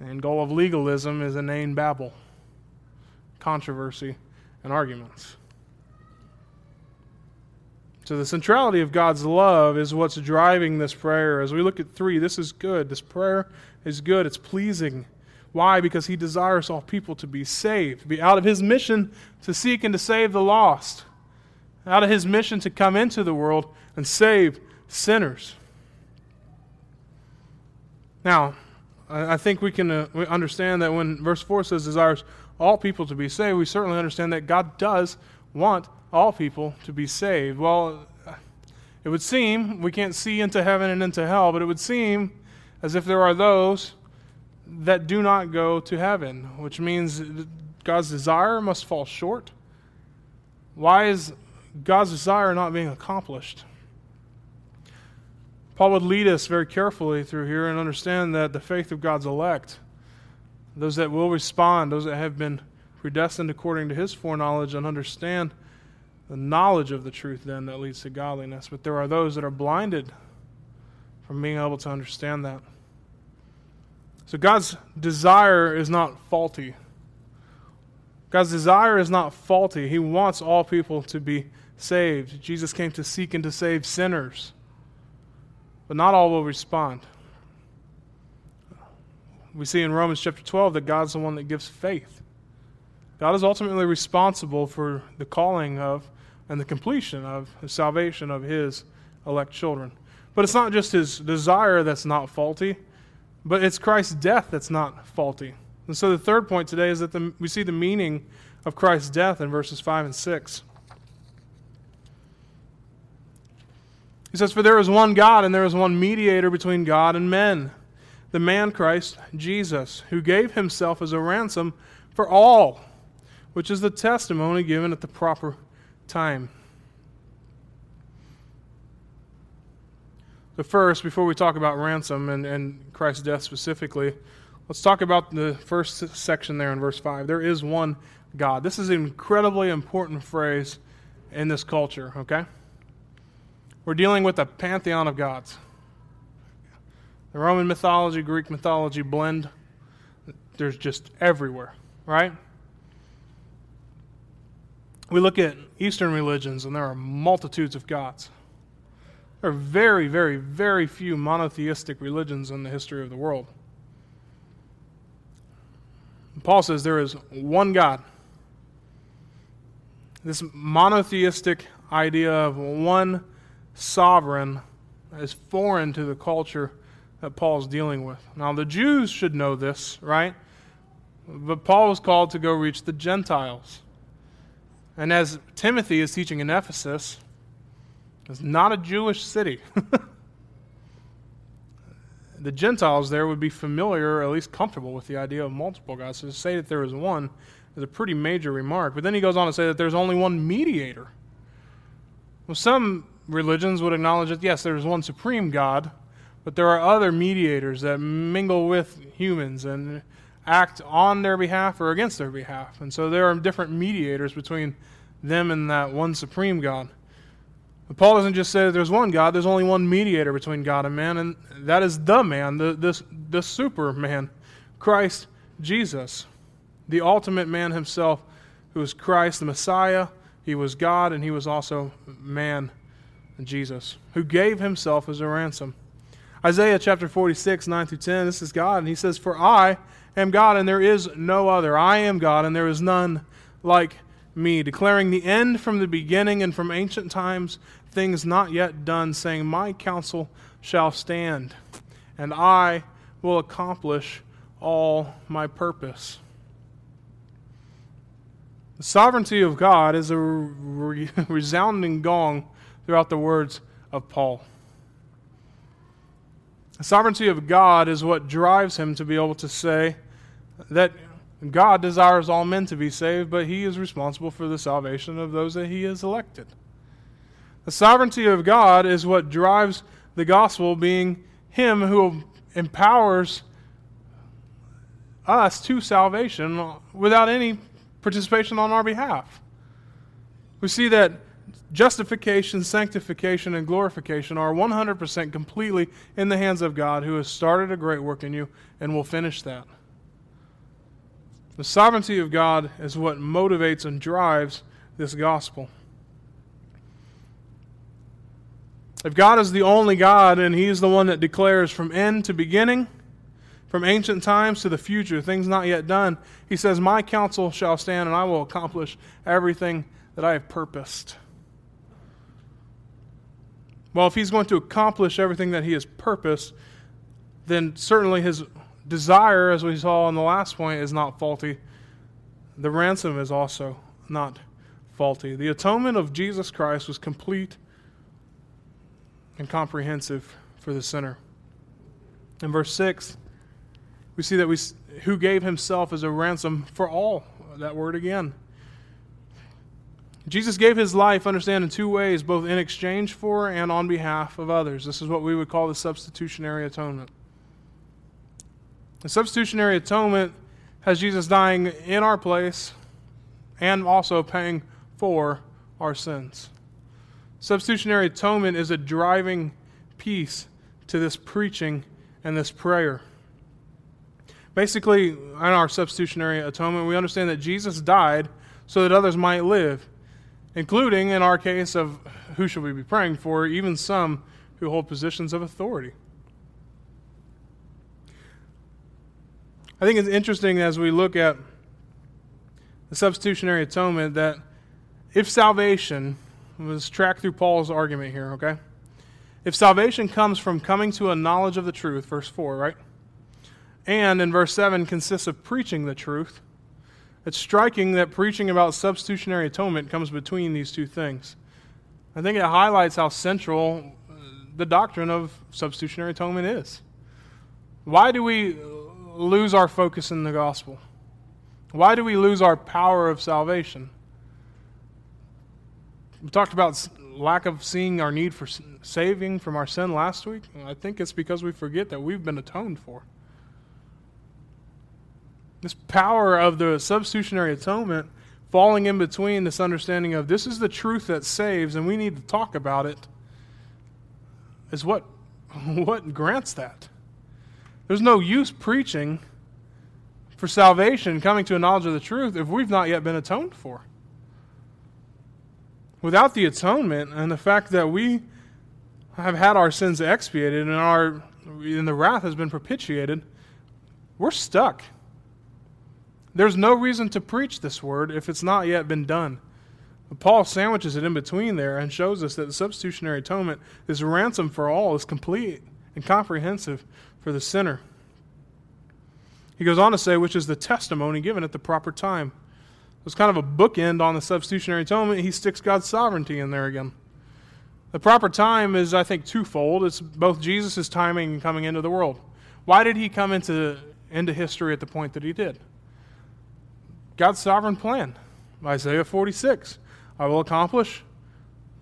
The end goal of legalism is inane babble, controversy, and arguments. So, the centrality of God's love is what's driving this prayer. As we look at three, this is good. This prayer is good. It's pleasing. Why? Because He desires all people to be saved, to be out of His mission to seek and to save the lost, out of His mission to come into the world and save sinners. Now, I think we can uh, understand that when verse 4 says desires all people to be saved, we certainly understand that God does want all people to be saved. Well, it would seem, we can't see into heaven and into hell, but it would seem as if there are those that do not go to heaven, which means God's desire must fall short. Why is God's desire not being accomplished? Paul would lead us very carefully through here and understand that the faith of God's elect, those that will respond, those that have been predestined according to his foreknowledge and understand the knowledge of the truth then that leads to godliness. But there are those that are blinded from being able to understand that. So God's desire is not faulty. God's desire is not faulty. He wants all people to be saved. Jesus came to seek and to save sinners. But not all will respond. We see in Romans chapter 12 that God's the one that gives faith. God is ultimately responsible for the calling of and the completion of the salvation of his elect children. But it's not just his desire that's not faulty, but it's Christ's death that's not faulty. And so the third point today is that the, we see the meaning of Christ's death in verses 5 and 6. He says, For there is one God, and there is one mediator between God and men, the man Christ Jesus, who gave himself as a ransom for all, which is the testimony given at the proper time. But first, before we talk about ransom and, and Christ's death specifically, let's talk about the first section there in verse 5. There is one God. This is an incredibly important phrase in this culture, okay? We're dealing with a pantheon of gods. The Roman mythology, Greek mythology blend. There's just everywhere, right? We look at Eastern religions, and there are multitudes of gods. There are very, very, very few monotheistic religions in the history of the world. Paul says there is one God. This monotheistic idea of one sovereign is foreign to the culture that Paul's dealing with. Now, the Jews should know this, right? But Paul was called to go reach the Gentiles. And as Timothy is teaching in Ephesus, it's not a Jewish city. the Gentiles there would be familiar, or at least comfortable with the idea of multiple gods. So to say that there is one is a pretty major remark. But then he goes on to say that there's only one mediator. Well, some religions would acknowledge that, yes, there's one supreme God, but there are other mediators that mingle with humans and act on their behalf or against their behalf. And so there are different mediators between them and that one supreme God. But Paul doesn't just say there's one God, there's only one mediator between God and man, and that is the man, the, the, the superman, Christ Jesus, the ultimate man himself, who is Christ, the Messiah. He was God, and he was also man, Jesus, who gave himself as a ransom. Isaiah chapter 46, 9 through 10, this is God, and he says, For I am God, and there is no other. I am God, and there is none like me, declaring the end from the beginning and from ancient times, things not yet done, saying, My counsel shall stand, and I will accomplish all my purpose. The sovereignty of God is a re- resounding gong throughout the words of Paul. The sovereignty of God is what drives him to be able to say that God desires all men to be saved, but he is responsible for the salvation of those that he has elected. The sovereignty of God is what drives the gospel, being him who empowers us to salvation without any participation on our behalf. We see that justification, sanctification, and glorification are 100% completely in the hands of God who has started a great work in you and will finish that. The sovereignty of God is what motivates and drives this gospel. If God is the only God and He's the one that declares from end to beginning, from ancient times to the future, things not yet done, He says, My counsel shall stand and I will accomplish everything that I have purposed. Well, if He's going to accomplish everything that He has purposed, then certainly His desire, as we saw in the last point, is not faulty. The ransom is also not faulty. The atonement of Jesus Christ was complete and comprehensive for the sinner. In verse 6, we see that we who gave himself as a ransom for all. That word again. Jesus gave his life, understand, in two ways, both in exchange for and on behalf of others. This is what we would call the substitutionary atonement. The substitutionary atonement has Jesus dying in our place and also paying for our sins. Substitutionary atonement is a driving piece to this preaching and this prayer. Basically, in our substitutionary atonement, we understand that Jesus died so that others might live, including, in our case, of who should we be praying for, even some who hold positions of authority. I think it's interesting as we look at the substitutionary atonement that if salvation was tracked through Paul's argument here, okay? If salvation comes from coming to a knowledge of the truth, verse 4, right? And in verse 7 consists of preaching the truth, it's striking that preaching about substitutionary atonement comes between these two things. I think it highlights how central uh, the doctrine of substitutionary atonement is. Why do we lose our focus in the gospel? Why do we lose our power of salvation? We talked about lack of seeing our need for saving from our sin last week. I think it's because we forget that we've been atoned for. This power of the substitutionary atonement falling in between this understanding of this is the truth that saves and we need to talk about it is what what grants that. There's no use preaching for salvation, coming to a knowledge of the truth, if we've not yet been atoned for. Without the atonement and the fact that we have had our sins expiated and our and the wrath has been propitiated, we're stuck. There's no reason to preach this word if it's not yet been done. Paul sandwiches it in between there and shows us that the substitutionary atonement, this ransom for all, is complete and comprehensive for the sinner. He goes on to say, which is the testimony given at the proper time. It's kind of a bookend on the substitutionary atonement. He sticks God's sovereignty in there again. The proper time is, I think, twofold. It's both Jesus' timing and coming into the world. Why did he come into, into history at the point that he did? God's sovereign plan. Isaiah 46. I will accomplish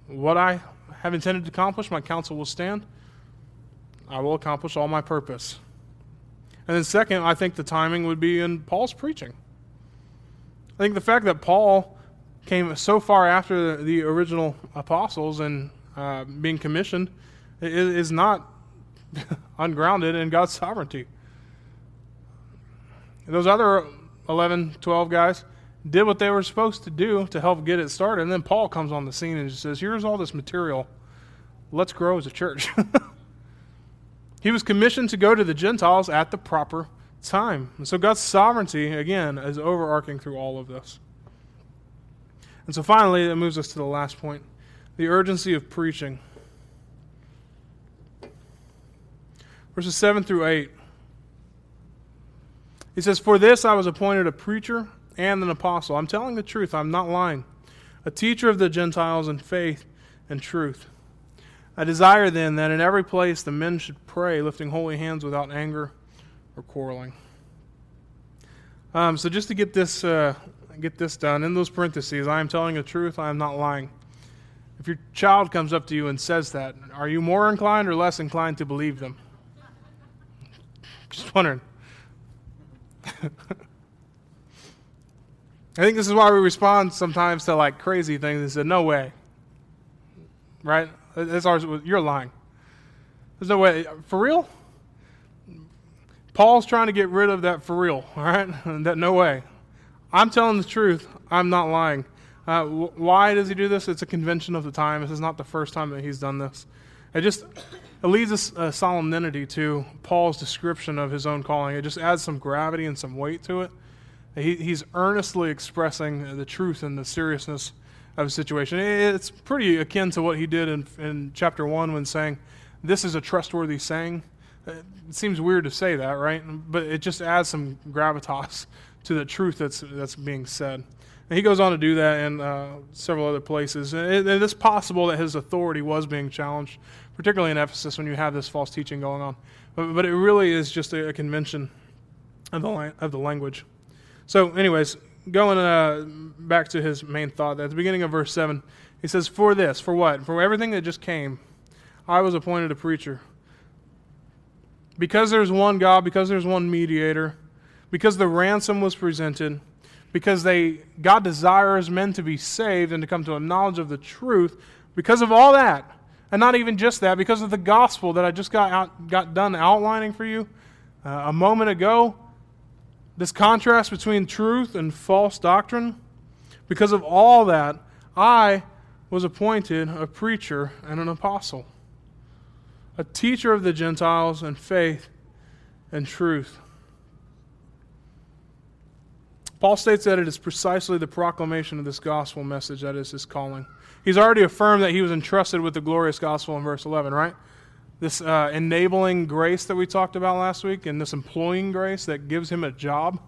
what I have intended to accomplish. My counsel will stand. I will accomplish all my purpose. And then, second, I think the timing would be in Paul's preaching. I think the fact that Paul came so far after the, original apostles and uh, being commissioned is, is not ungrounded in God's sovereignty. Those other 11, 12 guys did what they were supposed to do to help get it started. And then Paul comes on the scene and says, Here's all this material. Let's grow as a church. He was commissioned to go to the Gentiles at the proper time. And so God's sovereignty, again, is overarching through all of this. And so finally, it moves us to the last point the urgency of preaching. Verses 7 through 8. He says, For this I was appointed a preacher and an apostle. I'm telling the truth, I'm not lying. A teacher of the Gentiles in faith and truth. I desire then that in every place the men should pray, lifting holy hands without anger or quarreling. Um, so just to get this uh, get this done in those parentheses, I am telling the truth. I am not lying. If your child comes up to you and says that, are you more inclined or less inclined to believe them? Just wondering. I think this is why we respond sometimes to like crazy things and say, "No way." Right? That's ours. You're lying. There's no way. For real? Paul's trying to get rid of that for real, all right? that no way. I'm telling the truth. I'm not lying. Uh, why does he do this? It's a convention of the time. This is not the first time that he's done this. It just it leads a, a solemnity to Paul's description of his own calling. It just adds some gravity and some weight to it. He, he's earnestly expressing the truth and the seriousness of a situation. It's pretty akin to what he did in, in chapter 1 when saying, This is a trustworthy saying. It seems weird to say that, right? But it just adds some gravitas to the truth that's, that's being said. And he goes on to do that in uh, several other places. And it, it is possible that his authority was being challenged, particularly in Ephesus when you have this false teaching going on. But, but it really is just a, a convention of the, of the language. So, anyways, going uh, back to his main thought at the beginning of verse 7, he says, For this, for what? For everything that just came, I was appointed a preacher. Because there's one God, because there's one mediator, because the ransom was presented, because they God desires men to be saved and to come to a knowledge of the truth, because of all that, and not even just that, because of the gospel that I just got out, got done outlining for you uh, a moment ago, this contrast between truth and false doctrine, because of all that, I was appointed a preacher and an apostle, a teacher of the Gentiles in faith and truth. Paul states that it is precisely the proclamation of this gospel message that is his calling. He's already affirmed that he was entrusted with the glorious gospel in verse 11, right? this uh, enabling grace that we talked about last week and this employing grace that gives him a job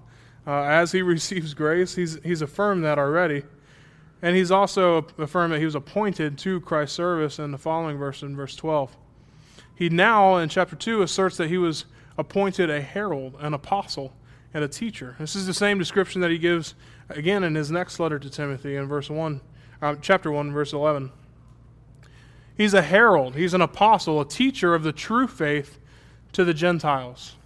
uh, as he receives grace. He's, he's affirmed that already. And he's also affirmed that he was appointed to Christ's service in the following verse, in verse 12. He now, in chapter 2, asserts that he was appointed a herald, an apostle, and a teacher. This is the same description that he gives again in his next letter to Timothy in verse 1, uh, chapter 1, verse 11. He's a herald, he's an apostle, a teacher of the true faith to the Gentiles.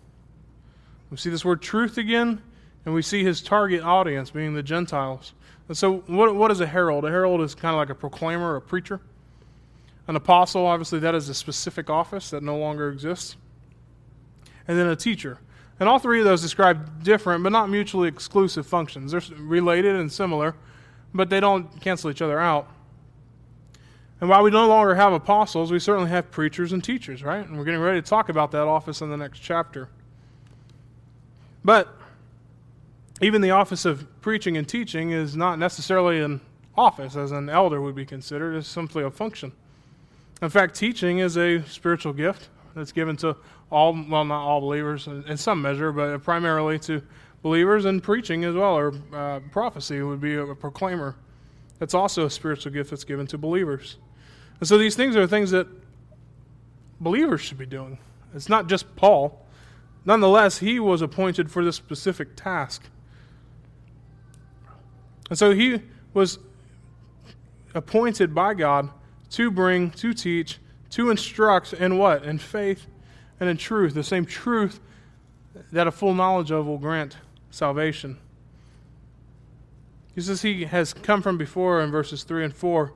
We see this word truth again, and we see his target audience being the Gentiles. And so, what, what is a herald? A herald is kind of like a proclaimer, a preacher. An apostle, obviously, that is a specific office that no longer exists. And then a teacher. And all three of those describe different but not mutually exclusive functions. They're related and similar, but they don't cancel each other out. And while we no longer have apostles, we certainly have preachers and teachers, right? And we're getting ready to talk about that office in the next chapter. But even the office of preaching and teaching is not necessarily an office, as an elder would be considered, it's simply a function. In fact, teaching is a spiritual gift that's given to all, well, not all believers in some measure, but primarily to believers, and preaching as well, or uh, prophecy would be a proclaimer. That's also a spiritual gift that's given to believers. And so these things are things that believers should be doing. It's not just Paul. Nonetheless, he was appointed for this specific task. And so he was appointed by God to bring, to teach, to instruct in what? In faith and in truth. The same truth that a full knowledge of will grant salvation. He says he has come from before in verses 3 and 4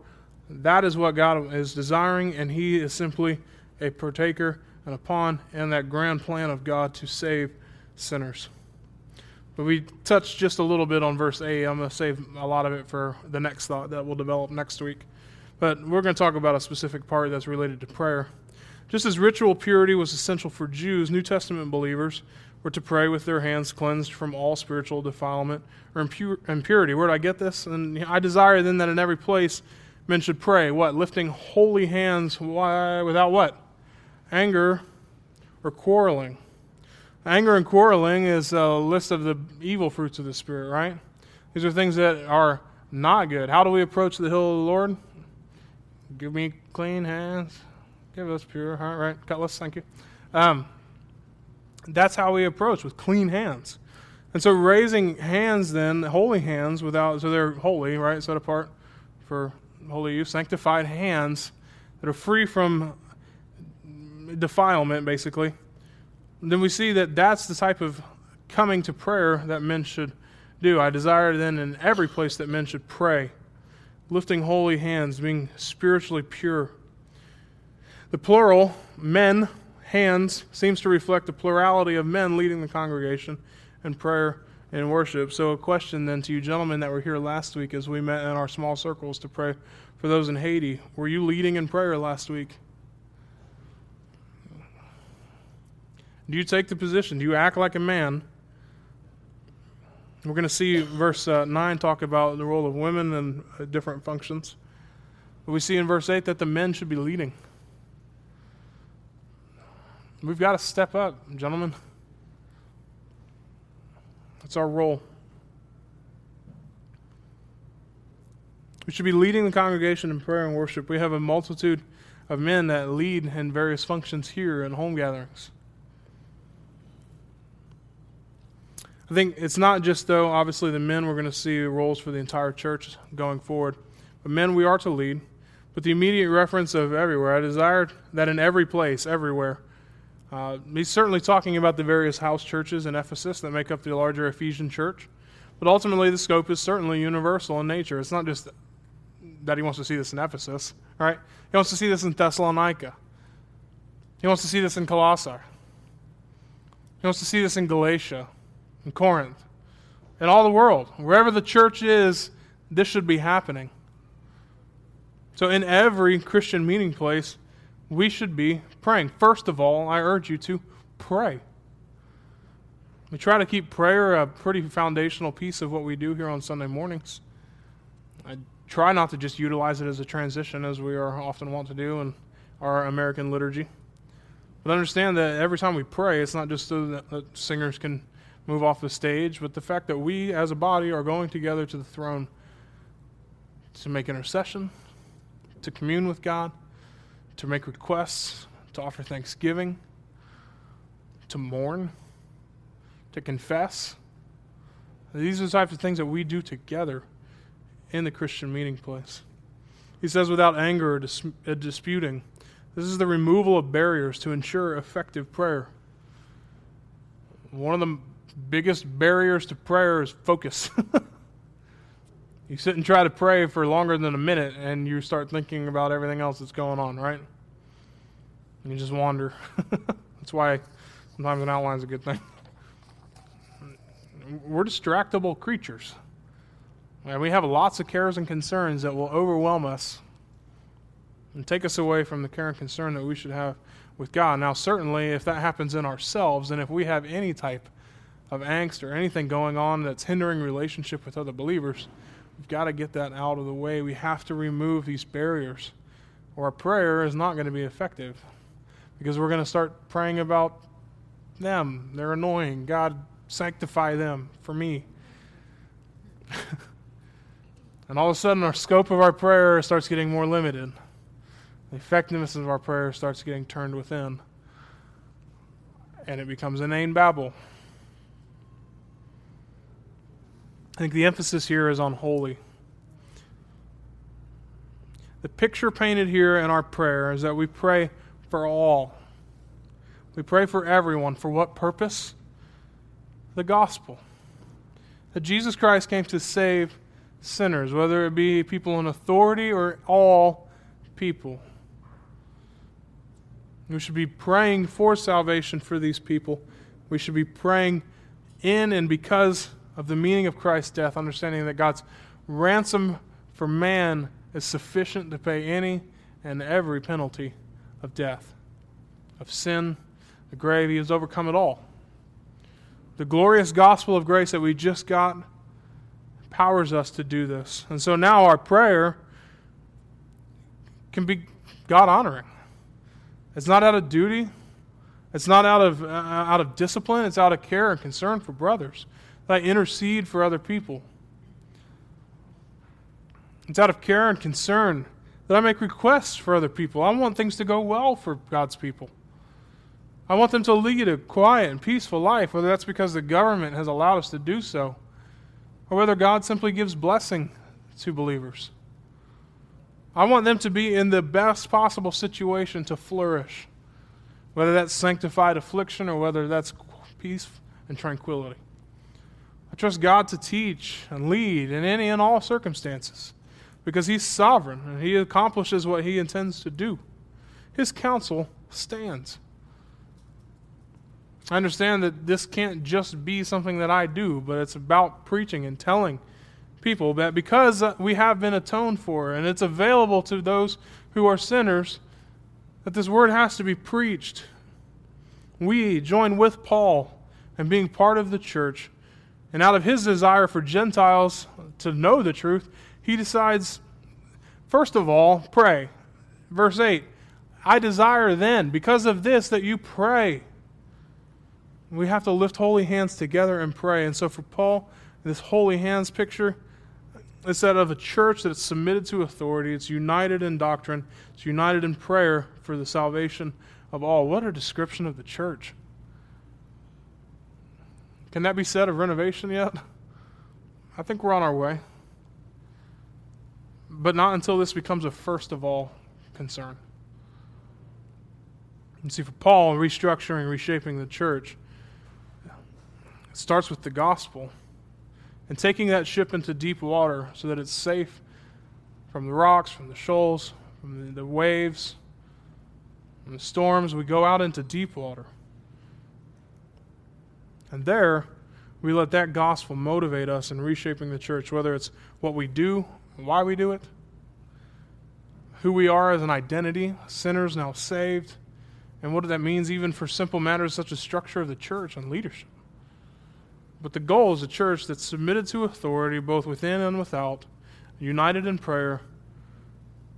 that is what God is desiring, and He is simply a partaker and a pawn in that grand plan of God to save sinners. But we touched just a little bit on verse 8. I'm going to save a lot of it for the next thought that we'll develop next week. But we're going to talk about a specific part that's related to prayer. Just as ritual purity was essential for Jews, New Testament believers were to pray with their hands cleansed from all spiritual defilement or impurity. Where did I get this? And I desire then that in every place men should pray. What? Lifting holy hands why, without what? Anger or quarreling. Anger and quarreling is a list of the evil fruits of the Spirit, right? These are things that are not good. How do we approach the hill of the Lord? Give me clean hands, Give us pure. All right, Cutlass, thank you. Um, that's how we approach with clean hands. And so raising hands then, holy hands without so they're holy, right, set apart for holy use, sanctified hands that are free from defilement basically. Then we see that that's the type of coming to prayer that men should do. I desire then in every place that men should pray, lifting holy hands, being spiritually pure. The plural, men, hands, seems to reflect the plurality of men leading the congregation in prayer and worship. So, a question then to you gentlemen that were here last week as we met in our small circles to pray for those in Haiti were you leading in prayer last week? Do you take the position? Do you act like a man? We're going to see verse uh, 9 talk about the role of women and uh, different functions. But we see in verse 8 that the men should be leading. We've got to step up, gentlemen. That's our role. We should be leading the congregation in prayer and worship. We have a multitude of men that lead in various functions here in home gatherings. I think it's not just, though, obviously, the men we're going to see roles for the entire church going forward. But men, we are to lead. But the immediate reference of everywhere, I desire that in every place, everywhere, uh, he's certainly talking about the various house churches in Ephesus that make up the larger Ephesian church. But ultimately, the scope is certainly universal in nature. It's not just that he wants to see this in Ephesus, right? He wants to see this in Thessalonica. He wants to see this in Colossae. He wants to see this in Galatia, in Corinth, in all the world. Wherever the church is, this should be happening. So, in every Christian meeting place, we should be praying. First of all, I urge you to pray. We try to keep prayer a pretty foundational piece of what we do here on Sunday mornings. I try not to just utilize it as a transition as we are often want to do in our American liturgy. But understand that every time we pray, it's not just so that singers can move off the stage, but the fact that we as a body are going together to the throne to make intercession, to commune with God to make requests, to offer thanksgiving, to mourn, to confess. These are the types of things that we do together in the Christian meeting place. He says, without anger or dis- uh, disputing. This is the removal of barriers to ensure effective prayer. One of the biggest barriers to prayer is focus. You sit and try to pray for longer than a minute and you start thinking about everything else that's going on, right? And you just wander. that's why sometimes an outline is a good thing. We're distractible creatures. And we have lots of cares and concerns that will overwhelm us and take us away from the care and concern that we should have with God. Now, certainly, if that happens in ourselves, and if we have any type of angst or anything going on that's hindering relationship with other believers, We've got to get that out of the way. We have to remove these barriers, or our prayer is not going to be effective because we're going to start praying about them. They're annoying. God, sanctify them for me. and all of a sudden, our scope of our prayer starts getting more limited. The effectiveness of our prayer starts getting turned within. And it becomes inane babble. I think the emphasis here is on holy. The picture painted here in our prayer is that we pray for all. We pray for everyone. For what purpose? The gospel. That Jesus Christ came to save sinners, whether it be people in authority or all people. We should be praying for salvation for these people. We should be praying in and because of the meaning of Christ's death, understanding that God's ransom for man is sufficient to pay any and every penalty of death, of sin, the grave. He has overcome it all. The glorious gospel of grace that we just got empowers us to do this. And so now our prayer can be God honoring. It's not out of duty. It's not out of, uh, out of discipline. It's out of care and concern for brothers that I intercede for other people. It's out of care and concern that I make requests for other people. I want things to go well for God's people. I want them to lead a quiet and peaceful life, whether that's because the government has allowed us to do so, or whether God simply gives blessing to believers. I want them to be in the best possible situation to flourish, whether that's sanctified affliction or whether that's peace and tranquility. Trust God to teach and lead in any and all circumstances because He's sovereign and He accomplishes what He intends to do. His counsel stands. I understand that this can't just be something that I do, but it's about preaching and telling people that because we have been atoned for and it's available to those who are sinners, that this word has to be preached. We join with Paul and being part of the church, and out of his desire for Gentiles to know the truth, he decides, first of all, pray. Verse 8 I desire then, because of this, that you pray. We have to lift holy hands together and pray. And so for Paul, this holy hands picture is that of a church that's submitted to authority, it's united in doctrine, it's united in prayer for the salvation of all. What a description of the church. Can that be said of renovation yet? I think we're on our way. But not until this becomes a first of all concern. You see, for Paul, restructuring, reshaping the church, it starts with the gospel and taking that ship into deep water so that it's safe from the rocks, from the shoals, from the, waves, from the storms. We go out into deep water. And there, we let that gospel motivate us in reshaping the church, whether it's what we do why we do it, who we are as an identity, sinners now saved, and what that means even for simple matters such as structure of the church and leadership. But the goal is a church that's submitted to authority both within and without, united in prayer,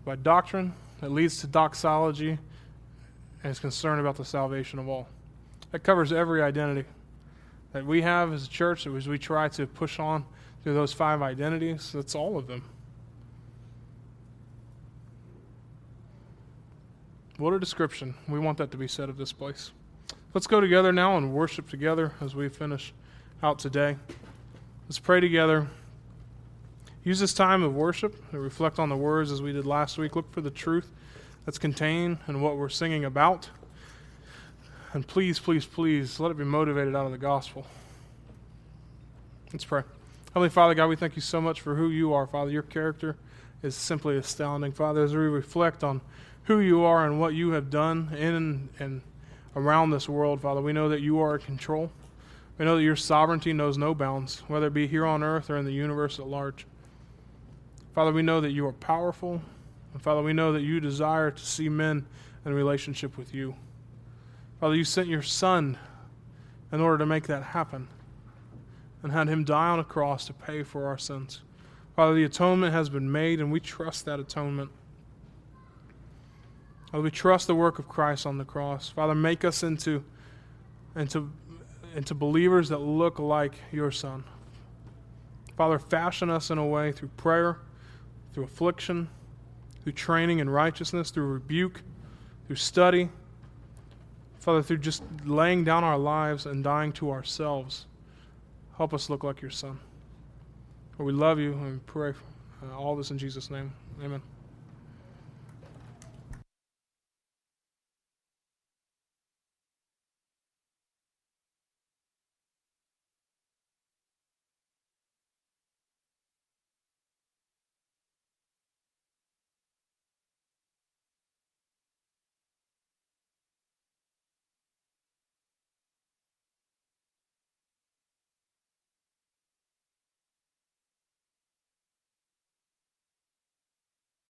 by doctrine that leads to doxology, and is concerned about the salvation of all. That covers every identity that we have as a church as we try to push on through those five identities. That's all of them. What a description. We want that to be said of this place. Let's go together now and worship together as we finish out today. Let's pray together. Use this time of worship to reflect on the words as we did last week. Look for the truth that's contained in what we're singing about. And please, please, please let it be motivated out of the gospel. Let's pray. Heavenly Father, God, we thank you so much for who you are, Father. Your character is simply astounding. Father, as we reflect on who you are and what you have done in and around this world, Father, we know that you are in control. We know that your sovereignty knows no bounds, whether it be here on earth or in the universe at large. Father, we know that you are powerful. And Father, we know that you desire to see men in relationship with you. Father, you sent your Son in order to make that happen and had him die on a cross to pay for our sins. Father, the atonement has been made, and we trust that atonement. Father, we trust the work of Christ on the cross. Father, make us into, into into believers that look like your Son. Father, fashion us in a way through prayer, through affliction, through training in righteousness, through rebuke, through study. Father, through just laying down our lives and dying to ourselves. Help us look like your Son. We love you and pray uh, all this in Jesus' name. Amen.